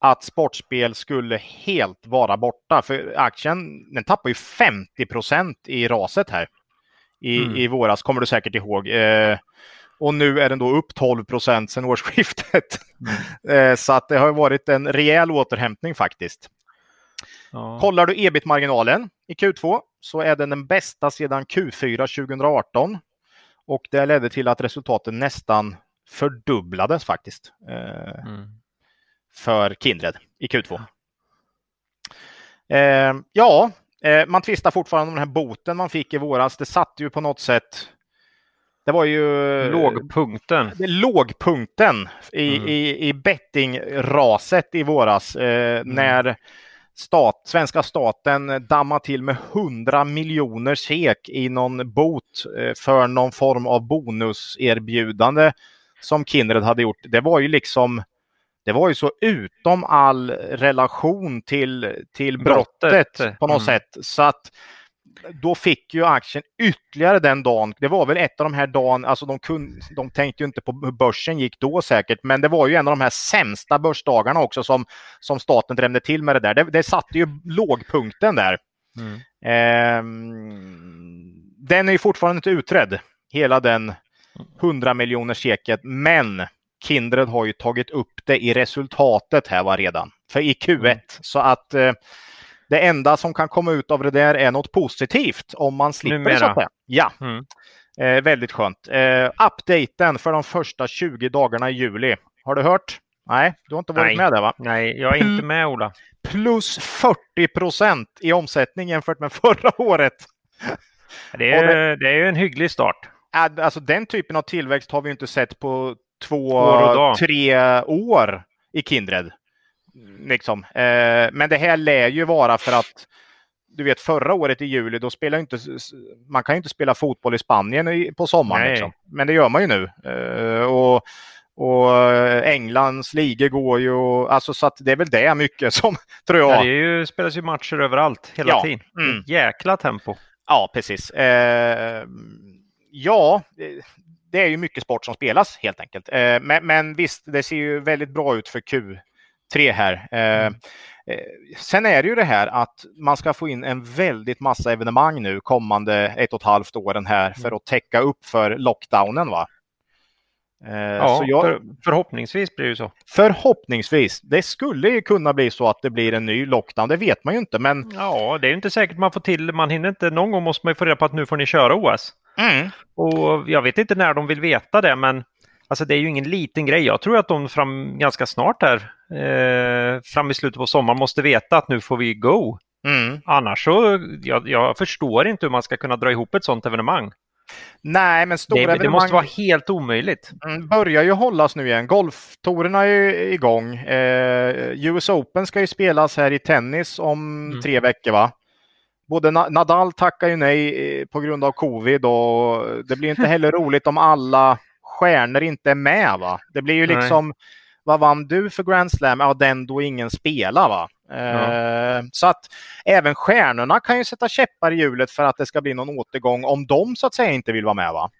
Att sportspel skulle helt vara borta. För aktien den tappar ju 50 procent i raset här. I, Mm. I våras, kommer du säkert ihåg. Eh, och nu är den då upp 12 procent sedan årsskiftet. eh, så att det har varit en rejäl återhämtning faktiskt. Ja. Kollar du ebit-marginalen i Q2 så är den den bästa sedan Q4 2018. Och det ledde till att resultaten nästan fördubblades faktiskt eh, Mm. För Kindred i Q2. Eh, ja, eh, man tvistar fortfarande om den här boten man fick i våras. Det satt ju på något sätt det var ju lågpunkten. Lågpunkten i, mm. i, i bettingraset i våras eh, mm. när stat, svenska staten dammade till med 100 miljoner SEK i någon bot eh, för någon form av bonuserbjudande som Kindred hade gjort. Det var ju liksom det var ju så utom all relation till, till brottet, brottet. på något mm. sätt. Så att då fick ju aktien ytterligare den dagen. Det var väl ett av de här dagen, alltså de, kunde, de tänkte ju inte på hur börsen gick då säkert, men det var ju en av de här sämsta börsdagarna också som, som staten drämde till med det där. Det, det satte ju lågpunkten där. Mm. Eh, den är ju fortfarande inte utredd, hela den 100 miljoner seket, men Kindred har ju tagit upp det i resultatet här var redan, för i Q1. Mm. Så att eh, det enda som kan komma ut av det där är något positivt om man slipper Numera. det. Så att säga. Ja, mm. eh, väldigt skönt. Eh, updaten för de första 20 dagarna i juli. Har du hört? Nej, du har inte varit Nej. med där va? Nej, jag är inte med Ola. Plus 40 procent i omsättning jämfört med förra året. Det är, det, det är ju en hygglig start. Alltså den typen av tillväxt har vi inte sett på två, tre år i Kindred. Liksom. Eh, men det här lär ju vara för att du vet förra året i juli, då spelar inte, man kan ju inte spela fotboll i Spanien på sommaren. Liksom. Men det gör man ju nu. Eh, och, och Englands ligor går ju, alltså så att det är väl det mycket som tror jag. Ja, det är ju, spelas ju matcher överallt hela ja. tiden. Mm. Jäkla tempo. Ja, precis. Eh, ja, det är ju mycket sport som spelas helt enkelt. Eh, men, men, visst, det ser ju väldigt bra ut för Q tre här. Eh, mm. Eh, sen är det ju det här att man ska få in en väldigt massa evenemang nu kommande ett och ett halvt åren här för mm. att täcka upp för lockdownen. Va? Eh, ja, jag, för, förhoppningsvis blir det så. Förhoppningsvis. Det skulle ju kunna bli så att det blir en ny lockdown, det vet man ju inte. Men... Ja, det är inte säkert man får till, man hinner inte, någon gång måste man ju få reda på att nu får ni köra OS. Mm. Och jag vet inte när de vill veta det, men Alltså det är ju ingen liten grej. Jag tror att de fram ganska snart här, eh, fram i slutet på sommaren, måste veta att nu får vi go. Mm. Annars så, jag, jag, förstår inte hur man ska kunna dra ihop ett sådant evenemang. Nej, men stora det. Det måste vara helt omöjligt. Mm, börjar ju hållas nu igen. Golftorerna är igång. Eh, US Open ska ju spelas här i tennis om mm. tre veckor, va? Både Nadal tackar ju nej eh, på grund av covid och det blir inte heller roligt om alla stjärnor inte är med. Va? Det blir ju liksom, Nej. vad vann du för Grand Slam? Ja, den då ingen spelar. Va? Ja. Eh, så att även stjärnorna kan ju sätta käppar i hjulet för att det ska bli någon återgång om de så att säga inte vill vara med. Va?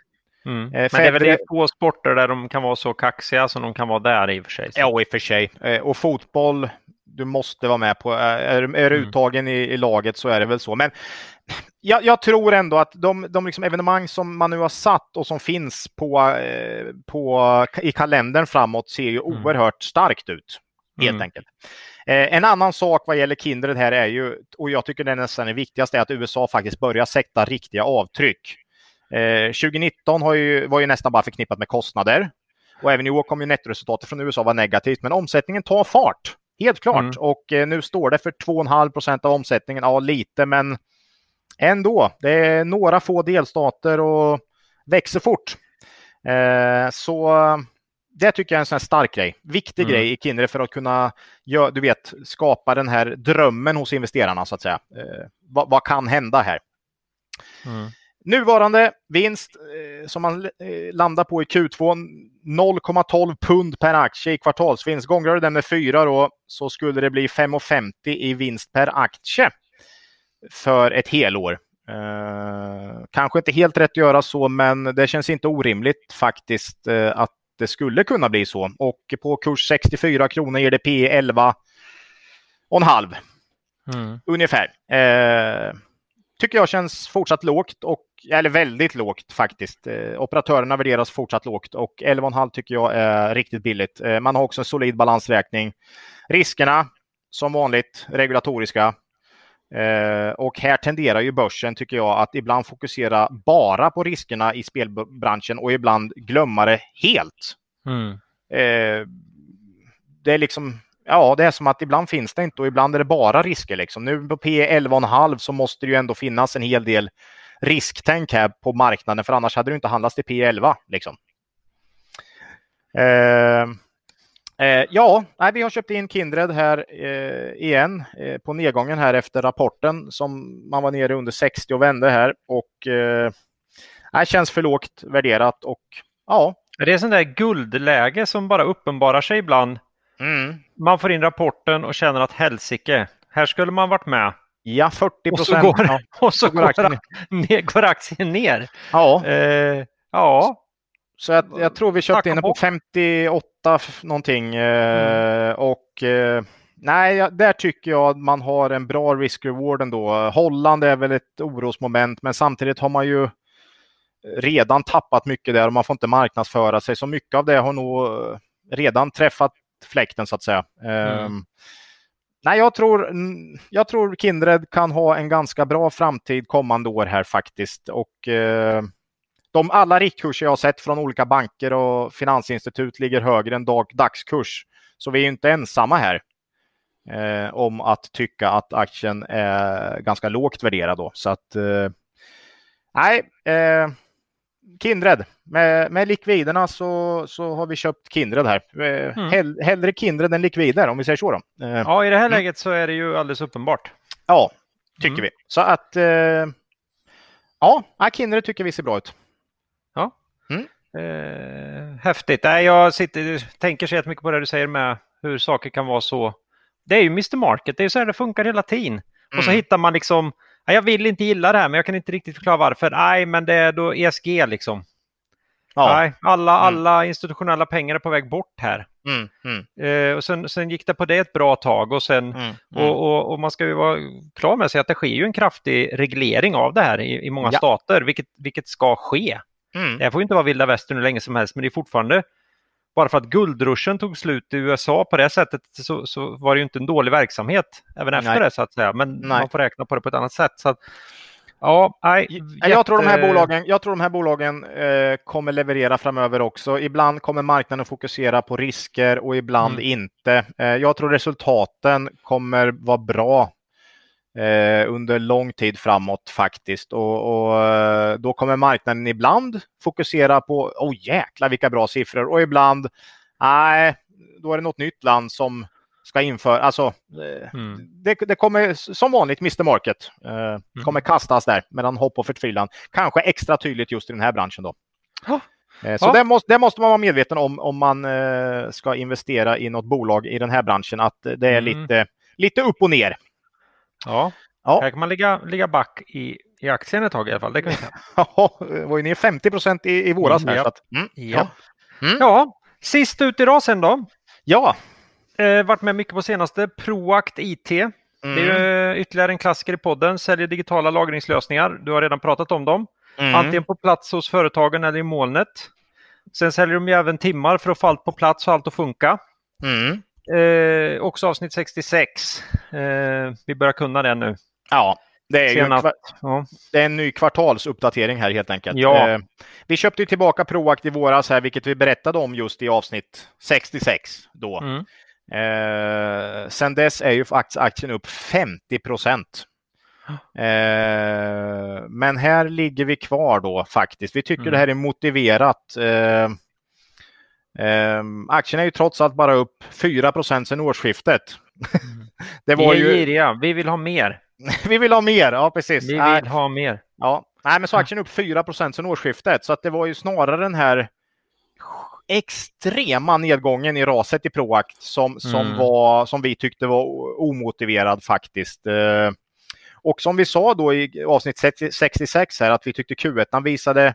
Mm. Eh, Men det är väl det få sporter där de kan vara så kaxiga som de kan vara där i och för sig. Så. Ja, i och för sig. Eh, och fotboll, du måste vara med på, är, är du mm. uttagen i, i, laget så är det väl så. Men jag, jag, tror ändå att de, de liksom evenemang som man nu har satt och som finns på, eh, på, i kalendern framåt ser ju mm. oerhört starkt ut. Helt mm. enkelt. Eh, en annan sak vad gäller Kindred här är ju, och jag tycker det är nästan det viktigaste, är att USA faktiskt börjar sätta riktiga avtryck. Eh, 2019 har ju, var ju nästan bara förknippat med kostnader. Och även i år kommer ju nettoresultatet från USA vara negativt, men omsättningen tar fart. Helt klart. Mm. Och eh, nu står det för 2,5 procent av omsättningen. Ja, lite, men ändå. Det är några få delstater och växer fort. Eh, så det tycker jag är en sån stark grej. Viktig mm. grej i Kindred för att kunna du vet, skapa den här drömmen hos investerarna så att säga. Eh, vad, vad, kan hända här? Mm. Nuvarande vinst eh, som man eh, landar på i Q2 0,12 pund per aktie i kvartalsvinst. Gångrar du den med fyra då så skulle det bli 5,50 i vinst per aktie för ett helår. Eh, kanske inte helt rätt att göra så, men det känns inte orimligt faktiskt eh, att det skulle kunna bli så. Och på kurs 64 kronor ger det P 11 och en halv. Mm. Ungefär. Eh, tycker jag känns fortsatt lågt, och, eller väldigt lågt faktiskt. Eh, operatörerna värderas fortsatt lågt och 11,5 tycker jag är riktigt billigt. Eh, man har också en solid balansräkning. Riskerna, som vanligt, regulatoriska. Eh, och här tenderar ju börsen, tycker jag, att ibland fokusera bara på riskerna i spelbranschen och ibland glömma det helt. Mm. Eh, det är liksom ja, det är som att ibland finns det inte och ibland är det bara risker. Liksom. Nu på P 11,5 så måste det ju ändå finnas en hel del risktänk här på marknaden för annars hade det inte handlats till P 11. Liksom. Eh, eh, ja, nej, vi har köpt in Kindred här eh, igen eh, på nedgången här efter rapporten som man var nere under 60 och vände här och eh, känns för lågt värderat och ja. Det är sånt där guldläge som bara uppenbarar sig ibland. Mm. Man får in rapporten och känner att helsike, här skulle man varit med. Ja, 40 procent. Och så går, ja. och så går, aktien, ner. Ja. Eh, ja. Så jag, jag, tror vi köpte in på 58 någonting. Eh, mm. Och eh, nej, där tycker jag att man har en bra risk-reward ändå. Holland är väl ett orosmoment, men samtidigt har man ju redan tappat mycket där och man får inte marknadsföra sig. Så mycket av det har nog redan träffat fläkten så att säga. Mm. Um, nej, jag tror, jag tror Kindred kan ha en ganska bra framtid kommande år här faktiskt. Och uh, de alla riktkurser jag har sett från olika banker och finansinstitut ligger högre än dag, dagskurs. Så vi är inte ensamma här eh, om att tycka att aktien är ganska lågt värderad. Då. Så att, eh, nej, eh, Kindred. Med, med likviderna så, så har vi köpt Kindred här. Eh, mm. Hell, hellre Kindred än likvider om vi säger så. Då. Eh, ja, i det här mm. läget så är det ju alldeles uppenbart. Ja, tycker mm. vi. Så att eh, ja, Kindred tycker vi ser bra ut. Mm. Eh, häftigt. Nej, jag sitter, tänker så mycket på det du säger med hur saker kan vara så. Det är ju Mr Market, det är ju så här det funkar hela tiden. Och så mm. hittar man liksom jag vill inte gilla det här, men jag kan inte riktigt förklara varför. Nej, men det är då ESG liksom. Ja. Nej, alla, mm. alla institutionella pengar är på väg bort här. Mm, mm. Eh, och sen, sen, gick det på det ett bra tag och, sen, mm, mm. och, och, och, man ska ju vara klar med sig att det sker ju en kraftig reglering av det här i, i många ja. stater, vilket, vilket ska ske. Mm. Det får inte vara vilda västern hur länge som helst, men det är fortfarande bara för att guldruschen tog slut i USA på det sättet så, så var det ju inte en dålig verksamhet även efter nej. det så att säga. Men nej. man får räkna på det på ett annat sätt. Så att, ja, nej, jätte... jag, tror de här bolagen, jag tror de här bolagen eh, kommer leverera framöver också. Ibland kommer marknaden fokusera på risker och ibland mm. inte. Eh, jag tror resultaten kommer vara bra under lång tid framåt faktiskt. Och, och, eh, då kommer marknaden ibland fokusera på, åh oh, jäklar vilka bra siffror och ibland, nej, då är det något nytt land som ska införa, alltså eh, mm. det, det, kommer som vanligt Mr Market eh, mm. kommer kastas där mellan hopp och förtvivlan. Kanske extra tydligt just i den här branschen då. Oh. Så ja. det, måste, det måste man vara medveten om om man eh, ska investera i något bolag i den här branschen, att det är mm. lite, lite upp och ner. Ja, ja. här kan man ligga, ligga back i, i aktien ett tag i alla fall. Det kan ja, det var ju ner 50 procent i, i våras. Mm, här, ja. Att, mm, ja. Mm. ja, sist ut i rasen då. Ja. Eh, varit med mycket på senaste. Proact IT. Mm. Det är ytterligare en klassiker i podden. Säljer digitala lagringslösningar. Du har redan pratat om dem. Mm. Antingen på plats hos företagen eller i molnet. Sen säljer de ju även timmar för att få allt på plats och allt att funka. Mm. Eh, också avsnitt 66. Eh, vi börjar kunna det nu. Ja, det är, ju en, ja. det är en ny kvartalsuppdatering här helt enkelt. Ja. Eh, vi köpte ju tillbaka Proact i våras här, vilket vi berättade om just i avsnitt 66 då. Mm. Eh, sen dess är ju aktien upp 50 procent. Eh, men här ligger vi kvar då faktiskt. Vi tycker mm. det här är motiverat. Eh, Eh, aktien är ju trots allt bara upp 4 sedan årsskiftet. Mm. det var vi är ju... giriga, vi vill ha mer. vi vill ha mer, ja precis. Vi vill Nej. ha mer. Ja, Nej, men så aktien är upp 4% sedan årsskiftet, så att det var ju snarare den här extrema nedgången i raset i Proact som, som, mm. var, som vi tyckte var omotiverad faktiskt. Eh, och som vi sa då i avsnitt 66 här att vi tyckte Q1 visade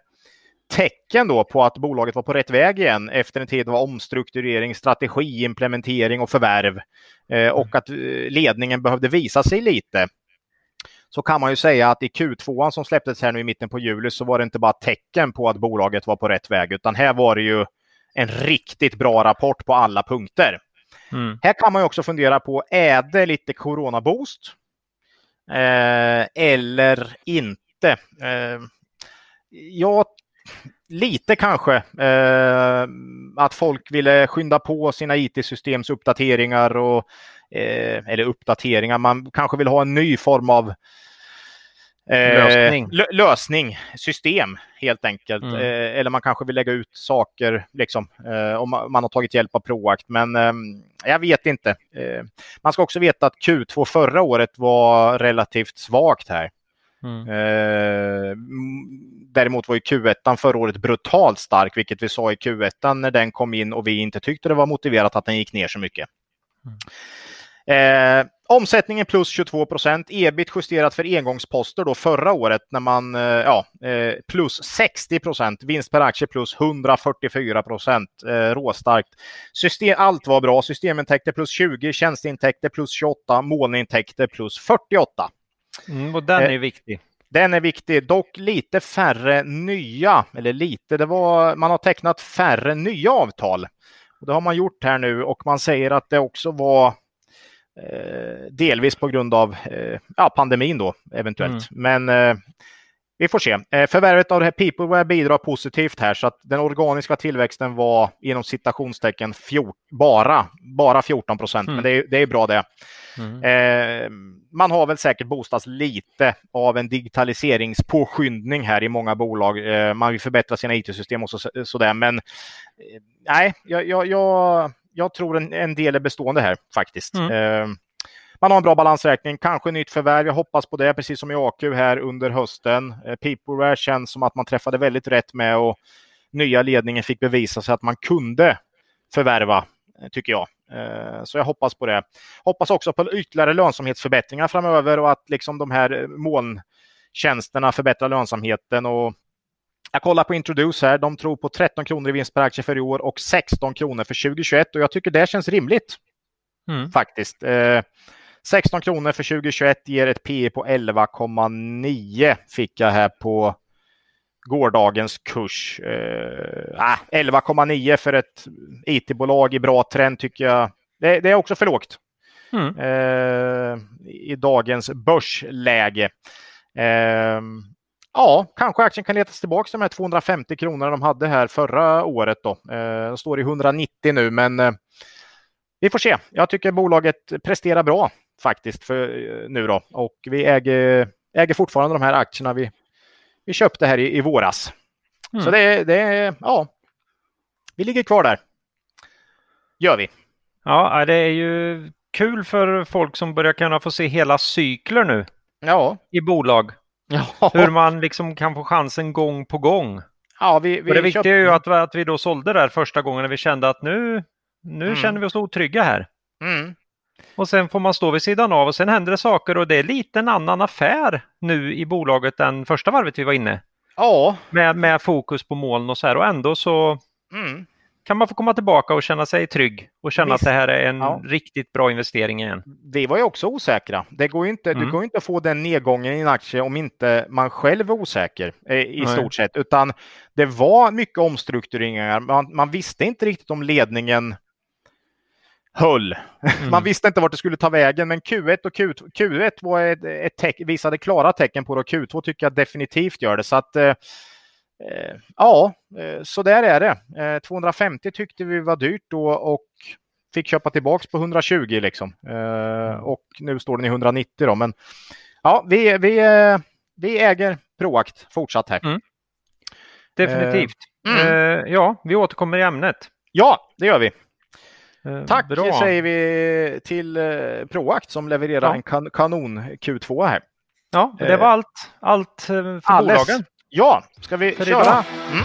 tecken då på att bolaget var på rätt väg igen efter en tid av omstrukturering, strategi, implementering och förvärv eh, och mm. att eh, ledningen behövde visa sig lite. Så kan man ju säga att i Q2 som släpptes här nu i mitten på juli så var det inte bara tecken på att bolaget var på rätt väg utan här var det ju en riktigt bra rapport på alla punkter. Mm. Här kan man ju också fundera på, är det lite coronaboost? Eh, eller inte? Eh, jag lite kanske. Eh, att folk ville skynda på sina IT-systems uppdateringar och eh, eller uppdateringar. Man kanske vill ha en ny form av Lösning. lö- lösning, system helt enkelt. Mm. Eh, eller man kanske vill lägga ut saker liksom, eh, om man, har tagit hjälp av Proact. Men eh, jag vet inte. Eh, man ska också veta att Q2 förra året var relativt svagt här. Mm. Eh, däremot var ju Q1 förra året brutalt stark, vilket vi sa i Q1 när den kom in och vi inte tyckte det var motiverat att den gick ner så mycket. Eh, omsättningen plus 22 procent, ebit justerat för engångsposter då förra året när man, eh, ja, eh, plus 60 procent, vinst per aktie plus 144 procent, eh, råstarkt. System, allt var bra, systemintäkter plus 20, tjänsteintäkter plus 28, molnintäkter plus 48. Mm, och den Eh, är ju viktig. Den är viktig, dock lite färre nya, eller lite, det var, man har tecknat färre nya avtal. Och det har man gjort här nu och man säger att det också var eh, delvis på grund av eh, ja, pandemin då eventuellt. Men eh, vi får se. Eh, förvärvet av det här Peopleware bidrar positivt här så att den organiska tillväxten var inom citationstecken fjort, bara, bara 14 procent. Mm. Men det är, det är bra det. Mm. Eh, man har väl säkert boostats lite av en digitaliseringspåskyndning här i många bolag. Eh, man vill förbättra sina IT-system och så, sådär. Men eh, nej, jag, jag, jag, jag tror en, en del är bestående här faktiskt. Mm. Eh, man har en bra balansräkning, kanske nytt förvärv. Jag hoppas på det, precis som i AQ här under hösten. Eh, Peopleware känns som att man träffade väldigt rätt med och nya ledningen fick bevisa sig att man kunde förvärva, tycker jag. Eh, Så jag hoppas på det. Hoppas också på ytterligare lönsamhetsförbättringar framöver och att liksom de här eh, molntjänsterna förbättrar lönsamheten. Och jag kollar på Introduce här. De tror på 13 kronor i vinst per aktie för i år och 16 kronor för 2021 och jag tycker det känns rimligt Mm. faktiskt. Eh, 16 kronor för 2021 ger ett P på 11,9 fick jag här på gårdagens kurs. Eh, ah, 11,9 för ett IT-bolag i bra trend tycker jag. Det, det är också för lågt Mm. eh, i dagens börsläge. Eh, ja, kanske aktien kan letas tillbaka till de här 250 kronorna de hade här förra året. Då. Eh, de står i 190 nu, men eh, vi får se. Jag tycker bolaget presterar bra faktiskt för, eh, nu då och vi äger, äger fortfarande de här aktierna vi, vi köpte här i, i våras. Mm. Så det, det är, ja, vi ligger kvar där. Gör vi. Ja, det är ju kul för folk som börjar kunna få se hela cykler nu Ja. i bolag. Ja, Hur man liksom kan få chansen gång på gång. ja vi, vi och det viktiga köpte- är ju att, att vi då sålde där första gången när vi kände att nu, nu Mm. känner vi oss otrygga här. Mm. Och sen får man stå vid sidan av och sen händer det saker och det är lite en annan affär nu i bolaget än första varvet vi var inne. Ja. Med, med fokus på moln och så här och ändå så Mm. kan man få komma tillbaka och känna sig trygg och känna Visst. att det här är en Ja. riktigt bra investering igen. Vi var ju också osäkra. Det går inte, Mm. Det går inte att få den nedgången i en aktie om inte man själv är osäker eh, i Nej. stort sett. Utan det var mycket omstruktureringar. Man, man visste inte riktigt om ledningen höll. Mm. Man visste inte vart det skulle ta vägen, men Q1 och Q2, Q1 var ett, ett teck, visade klara tecken på det och Q2 tycker jag definitivt gör det. Så att eh, eh, ja, eh, så där är det. Eh, 250 tyckte vi var dyrt då och fick köpa tillbaks på 120 liksom. Eh, och nu står den i 190 då, men ja, vi, vi, eh, vi äger Proact fortsatt här. Mm. Definitivt. Mm. Eh, ja, vi återkommer i ämnet. Ja, det gör vi. Eh, Tack bra. säger vi till eh, Proact som levererar Ja. en kan kanon Q2 här. Ja, det var allt, allt eh, för Alles. bolagen. Ja, ska vi För köra? Mm.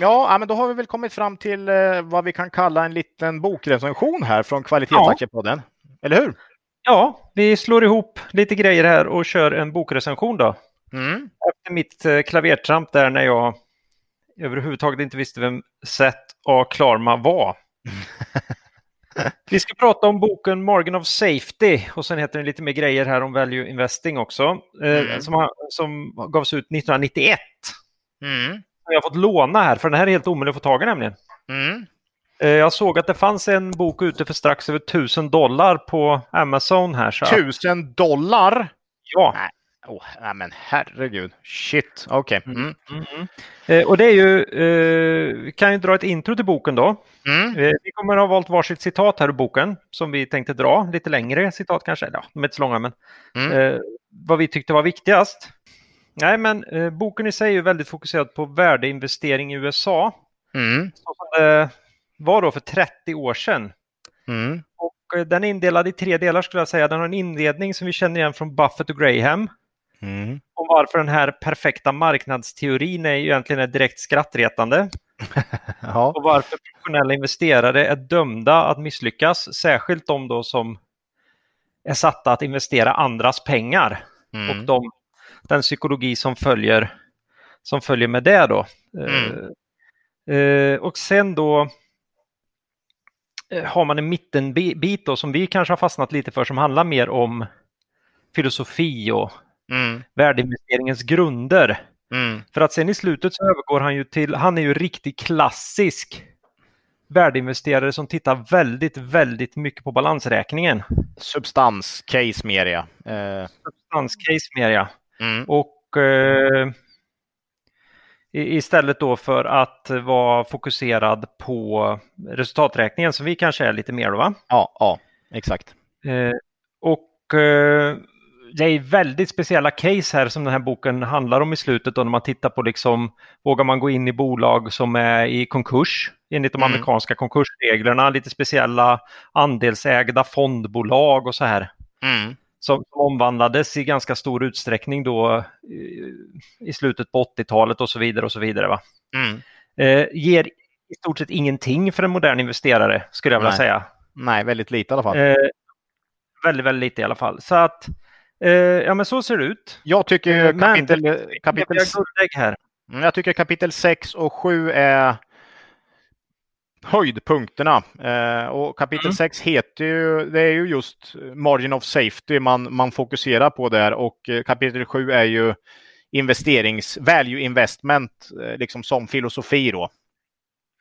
Ja, ja, men då har vi väl kommit fram till eh, vad vi kan kalla en liten bokrecension här från Kvalitetsaktiepodden. Eller hur? Ja, vi slår ihop lite grejer här och kör en bokrecension då. Mm. Efter mitt eh, klavertramp där när jag överhuvudtaget inte visste vem Seth A. Klarma var. Vi ska prata om boken Margin of Safety och sen heter den lite mer grejer här om Value Investing också. Eh, Mm. som, har, som gavs ut 1991. Mm. Jag har fått låna här för den här är helt omöjlig att få tag i nämligen. Mm. Eh, Jag såg att det fanns en bok ute för strax över 1000 dollar på Amazon här. Så att, Tusen dollar? ja, Nej. Oh, nej men herregud. Shit, okej. Okay. Mm. Mm, mm. eh, och det är ju, eh, vi kan ju dra ett intro till boken då. Mm. Eh, vi kommer att ha valt varsitt citat här ur boken som vi tänkte dra, lite längre citat kanske, ja, de är inte så långa men mm. eh, vad vi tyckte var viktigast. Nej, men eh, boken i sig är väldigt fokuserad på värdeinvestering i USA. Mm. Som det var då för 30 år sedan. Mm. Och eh, den är indelad i tre delar skulle jag säga. Den har en inledning som vi känner igen från Buffett och Graham. Mm. Om varför den här perfekta marknadsteorin är egentligen är direkt skrattretande. ja. Och varför professionella investerare är dömda att misslyckas, särskilt de då som är satta att investera andras pengar. Mm. Och de, den psykologi som följer, som följer med det då. Mm. Eh, och sen då eh, har man en mittenbit då som vi kanske har fastnat lite för som handlar mer om filosofi och mm. värdeinvesteringens grunder. Mm. För att sen i slutet så övergår han ju till, han är ju riktigt klassisk värdeinvesterare som tittar väldigt, väldigt mycket på balansräkningen. Substans, case mer ja. Eh. Substanscase mer ja. Mm. Och eh, istället då för att vara fokuserad på resultaträkningen som vi kanske är lite mer då va? Ja, ja exakt. Eh, och eh, det är väldigt speciella case här som den här boken handlar om i slutet då när man tittar på liksom vågar man gå in i bolag som är i konkurs enligt de Mm. amerikanska konkursreglerna, lite speciella andelsägda fondbolag och så här Mm. som omvandlades i ganska stor utsträckning då i, i slutet på 80-talet och så vidare och så vidare. Va? Mm. Eh, ger i stort sett ingenting för en modern investerare skulle jag vilja Nej. säga. Nej, väldigt lite i alla fall. Eh, väldigt, väldigt lite i alla fall. Så att, eh, ja men så ser det ut. Jag tycker Eh, men kapitel, kapitel, här. Mm, jag tycker kapitel 6 och 7 är höjdpunkterna. Eh, och kapitel Mm. 6 heter ju, det är ju just margin of safety man, man fokuserar på där och eh, kapitel 7 är ju investerings, value investment, eh, liksom som filosofi då.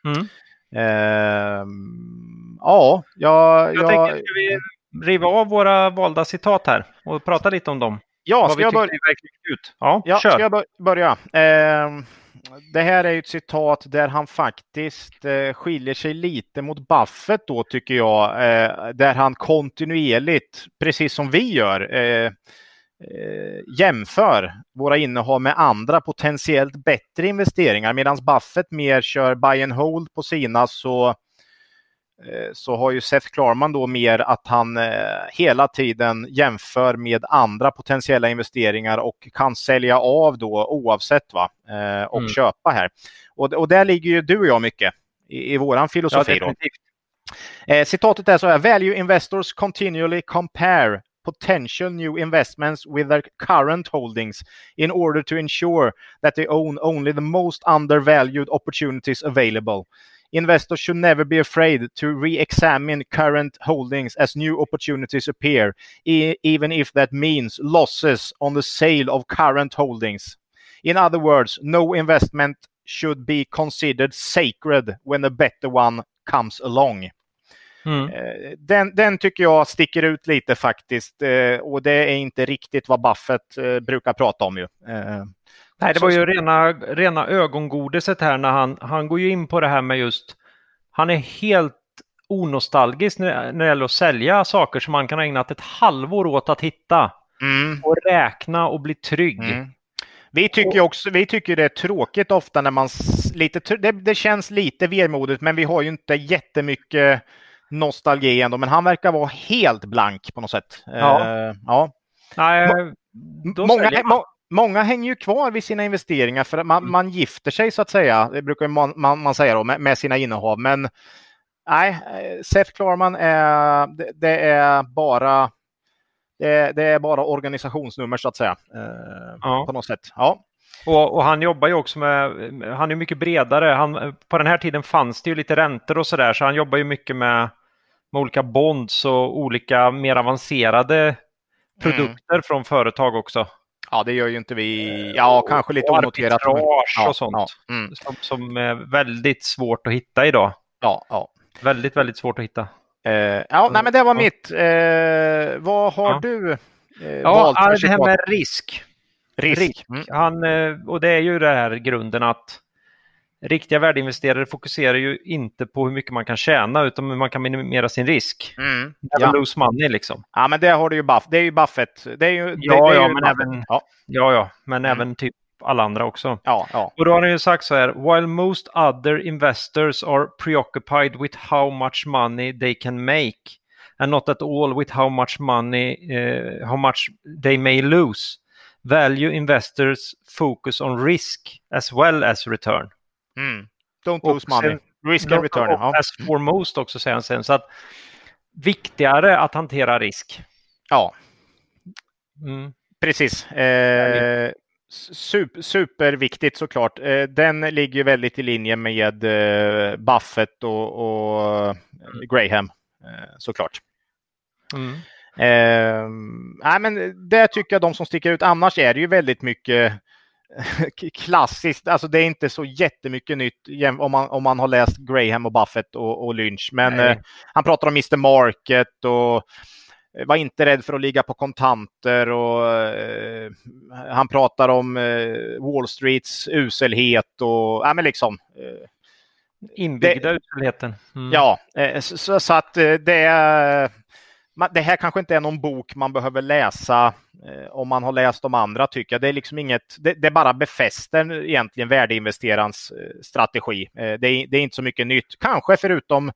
Mm. Ehm, ja, jag, Jag jag, tänker, ska vi riva av våra valda citat här och prata lite om dem? ja, ska jag ut. Ja, Ja, ska jag bör- börja? Eh, det här är ett citat där han faktiskt eh, skiljer sig lite mot Buffett då tycker jag. Eh, där han kontinuerligt, precis som vi gör, eh, eh, jämför våra innehav med andra potentiellt bättre investeringar. Medan Buffett mer kör buy and hold på sina så så har ju Seth Klarman då mer att han eh, hela tiden jämför med andra potentiella investeringar och kan sälja av då oavsett va eh, och Mm. köpa här. Och, och där ligger ju du och jag mycket i, i våran Ja, filosofi. definitivt. Eh, citatet är så här. Value investors continually compare potential new investments with their current holdings in order to ensure that they own only the most undervalued opportunities available. Investors should never be afraid to re-examine current holdings as new opportunities appear, e- even if that means losses on the sale of current holdings. In other words, no investment should be considered sacred when a better one comes along. Mm. Eh, Den, den tycker jag sticker ut lite faktiskt eh, och det är inte riktigt vad Buffett eh, brukar prata om ju. Nej, det var ju rena, rena ögongodiset här när han, han går ju in på det här med just, han är helt onostalgisk när, när det gäller att sälja saker som man kan ha ägnat ett halvår åt att hitta Mm, och räkna och bli trygg. mm. Vi tycker också, vi tycker det är tråkigt ofta när man lite, det, det känns lite vemodigt men vi har ju inte jättemycket nostalgi ändå men han verkar vara helt blank på något sätt. Ja. Eh, ja. Nej, då Många, må, många hänger ju kvar vid sina investeringar för att man, Mm. man gifter sig så att säga. Det brukar man, man, man säga då med, med sina innehav. Men nej, Seth Klarman är, det, det är bara det, det är bara organisationsnummer så att säga. Eh, Ja. På något sätt. Ja. Och, och han jobbar ju också med, han är mycket bredare. Han, på den här tiden fanns det ju lite räntor och sådär så han jobbar ju mycket med, med olika bonds och olika mer avancerade produkter från företag också. Ja, det gör ju inte vi. Ja, kanske lite och onoterat. men- arbitrage ja, och sånt. Ja, mm, Som, som är väldigt svårt att hitta idag. ja, ja. Väldigt, väldigt svårt att hitta. Eh, ja, nej, men det var mitt. Eh, vad har Ja. du eh, Ja, valt det här med risk. Risk. risk. Mm. Han, eh, och det är ju det här grunden att riktiga värdeinvesterare fokuserar ju inte på hur mycket man kan tjäna utan hur man kan minimera sin risk. Mm. Never Ja. lose money liksom. ja, men det har du ju Buff. Det är ju Buffett. Det är ju, det, Ja, det är ja, ju men Buffett. även- Ja, Ja, ja, men Mm. även typ alla andra också. ja, ja. Och då har han ju sagt så här, while most other investors are preoccupied with how much money they can make and not at all with how much money, eh, how much they may lose. Value investors focus on risk as well as return. Mm. Don't Och lose money. sen- Risk and return. Och Ja. As foremost också säger han sen. Så att viktigare att hantera risk. ja, Mm. precis. Eh, super, superviktigt såklart. Eh, den ligger ju väldigt i linje med eh, Buffett och, och eh, Graham eh, såklart. Mm. Eh, nej, men det tycker jag de som sticker ut. Annars är det ju väldigt mycket klassiskt. Alltså det är inte så jättemycket nytt om man, om man har läst Graham och Buffett och, och Lynch. Men eh, han pratar om Mr Market och eh, var inte rädd för att ligga på kontanter och eh, han pratar om eh, Wall Streets uselhet och ja, men liksom. Eh, Inbyggda uselheten. Mm. Ja, eh, så, så- att eh, det är det här kanske inte är någon bok man behöver läsa eh, om man har läst de andra tycker jag. Det är liksom inget, det, det bara befäster egentligen värdeinvesterarens eh, strategi. Eh, det, är, det är inte så mycket nytt, kanske förutom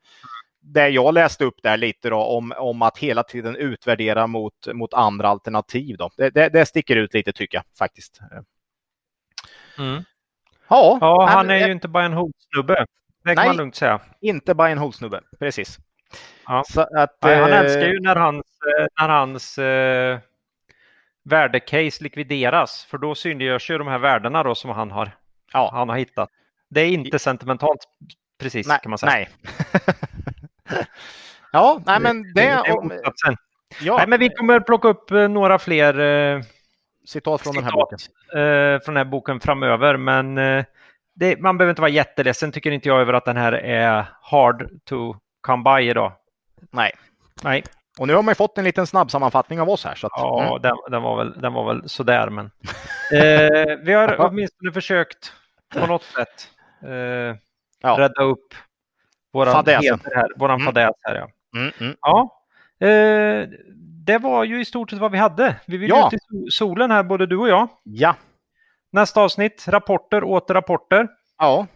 det jag läste upp där lite då om, om att hela tiden utvärdera mot, mot andra alternativ. Då. Det, det, det sticker ut lite tycker jag faktiskt. Mm. Ja, Ja, han men, är ju inte bara en hotsnubbe. Det kan Nej. man lugnt säga. inte bara en hovsnubbe, precis. Ja. Att, Nej, han eh, älskar ju när hans, eh, när hans eh, värdecase likvideras. För då synliggörs ju de här värdena då som han har, Ja. han har hittat. Det är inte sentimentalt precis Nej, kan man säga. nej. ja, nej men det... motsatsen. ja, Nej, men vi kommer plocka upp eh, några fler eh, citat från den här citat boken. eh, från den här boken framöver. Men det, man behöver inte vara jätteledsen tycker inte jag över att den här är hard to by idag. Nej. Nej, Och nu har man ju fått en liten snabb sammanfattning av oss här. Så att, ja, mm. den, den, var väl, den var väl sådär. Men, eh, vi har åtminstone försökt på något sätt eh, Ja. rädda upp våran, här, Mm. fadäs här. Ja. Mm, mm. Ja, eh, det var ju i stort sett vad vi hade. Vi vill Ja. ut i so- solen här, både du och jag. Ja, Nästa avsnitt, rapporter åter rapporter. ja.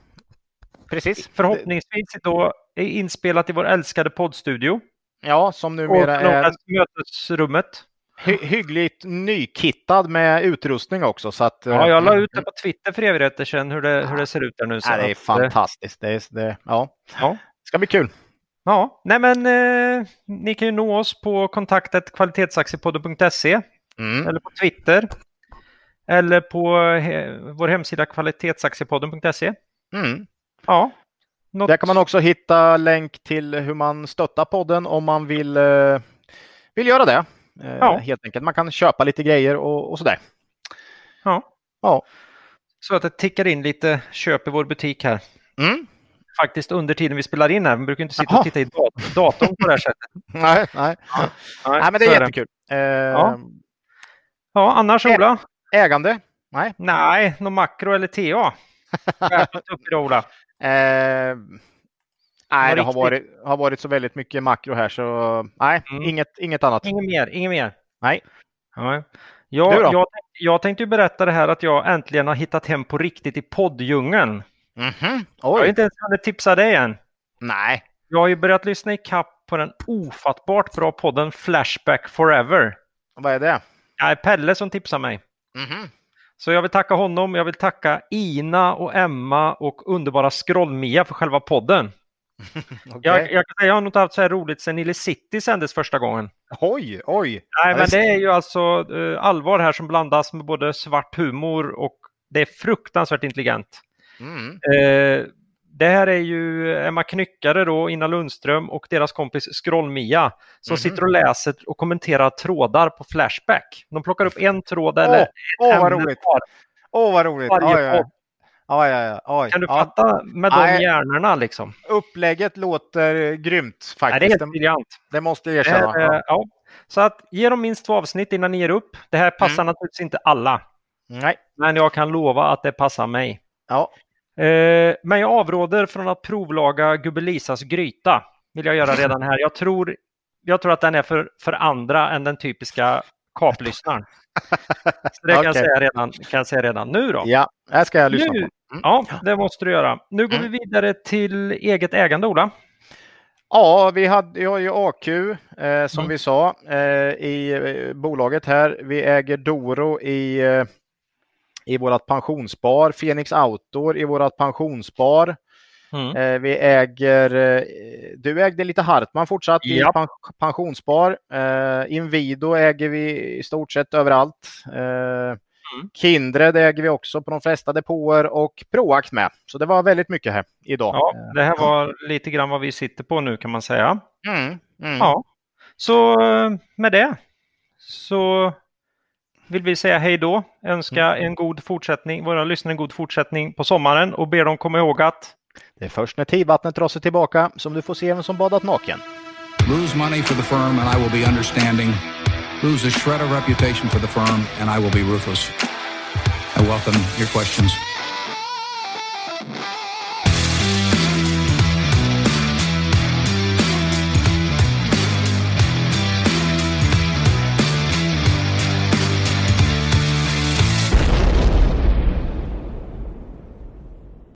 Precis. Förhoppningsvis då inspelat i vår älskade poddstudio. Ja, som Och numera är mötesrummet. hy hyggligt nykittad med utrustning också. Så att, Ja, jag la mm, ut det på Twitter för evigheter sedan hur det, hur det ser ut där nu. Så Ja, det är att, eh, fantastiskt. Det, är, det, ja. Ja. ska bli kul. Ja, nej men eh, ni kan ju nå oss på kontaktet kvalitetsaktiepodden.se Mm. eller på Twitter. Eller på he, vår hemsida kvalitetsaktiepodden.se. Mm. Ja. Något... Där kan man också hitta länk till hur man stöttar podden om man vill, eh, vill göra det. Eh, Ja. Helt enkelt. Man kan köpa lite grejer och, och sådär. Ja. Ja. Så att det tickar in lite köp i vår butik här. Mm. Faktiskt under tiden vi spelar in här. Vi brukar inte sitta Jaha. och titta i dat- datorn på det här sättet. Nej, nej. nej, men det är jättekul. Eh, Ja. Ja, annars Ola? Ägande? Nej. Nej, någon makro eller TA? Upp Ola. Eh, nej, det har varit, har varit så väldigt mycket makro här så nej, Mm. inget, inget annat. Inget mer, inget mer. Nej. Du Jag, jag, tänkte- jag tänkte ju berätta det här att jag äntligen har hittat hem på riktigt i podddjungeln. Mhm. Jag har inte ens hunnit tipsa dig än. nej. Jag har ju börjat lyssna i kapp på den ofattbart bra podden Flashback Forever. Vad är det? Det är Pelle som tipsar mig. Mhm. Så jag vill tacka honom, jag vill tacka Ina och Emma och underbara Scroll-Mia för själva podden. Okej. Jag, jag kan säga jag har nog inte haft så här roligt sedan Nile City sändes första gången. Oj, oj. Nej, men det är ju alltså eh, allvar här som blandas med både svart humor och det är fruktansvärt intelligent. Mm. Eh, det här är ju Emma Knyckare då, Ina Lundström och deras kompis Scroll-Mia som Mhm. sitter och läser och kommenterar trådar på Flashback. De plockar upp en tråd eller ett Åh, vad ämne roligt. var. Åh, vad roligt. Varje oj, oj. oj. Kan du Ja, fatta med de Nej. hjärnorna liksom? upplägget låter grymt Nej, det är faktiskt. helt briljant. det måste jag erkänna. här, eh, ja. Så att ge dem minst två avsnitt innan ni ger upp. Det här passar Mm. naturligtvis inte alla. Nej. Men jag kan lova att det passar mig. Ja. Eh, men jag avråder från att provlaga Gubbelisas gryta. Vill jag göra redan här. Jag tror, jag tror att den är för, för andra än den typiska kaplyssnaren. Så det kan, Okej. jag säga redan, kan jag säga redan nu då. Ja, det ska jag lyssna Nu, på. Mm. ja, det måste du göra. Nu går Mm. vi vidare till eget ägande, Ola. Ja, vi hade, jag har ju AQ eh, som Mm. vi sa eh, i eh, bolaget här. Vi äger Doro i, eh, i vårt pensionsspar, Phoenix Outdoor i vårt pensionsspar. Mm. Eh, vi äger, eh, du ägde lite Hartman fortsatt i Ja. pen, pensionsspar. Eh, Inwido äger vi i stort sett överallt. Mm. Kindred äger vi också på de flesta depåer och Proact med. Så det var väldigt mycket här idag. Ja, det här var lite grann vad vi sitter på nu kan man säga. Mm, mm. Ja, så med det så vill vi säga hej då, önska Mm. en god fortsättning, våra lyssnare en god fortsättning på sommaren och ber dem komma ihåg att Det är först när tidvattnet drar sig tillbaka som du får se vem som badat naken. Lose money for the firm and I will be understanding. Lose a shred of reputation for the firm and I will be ruthless. I welcome your questions.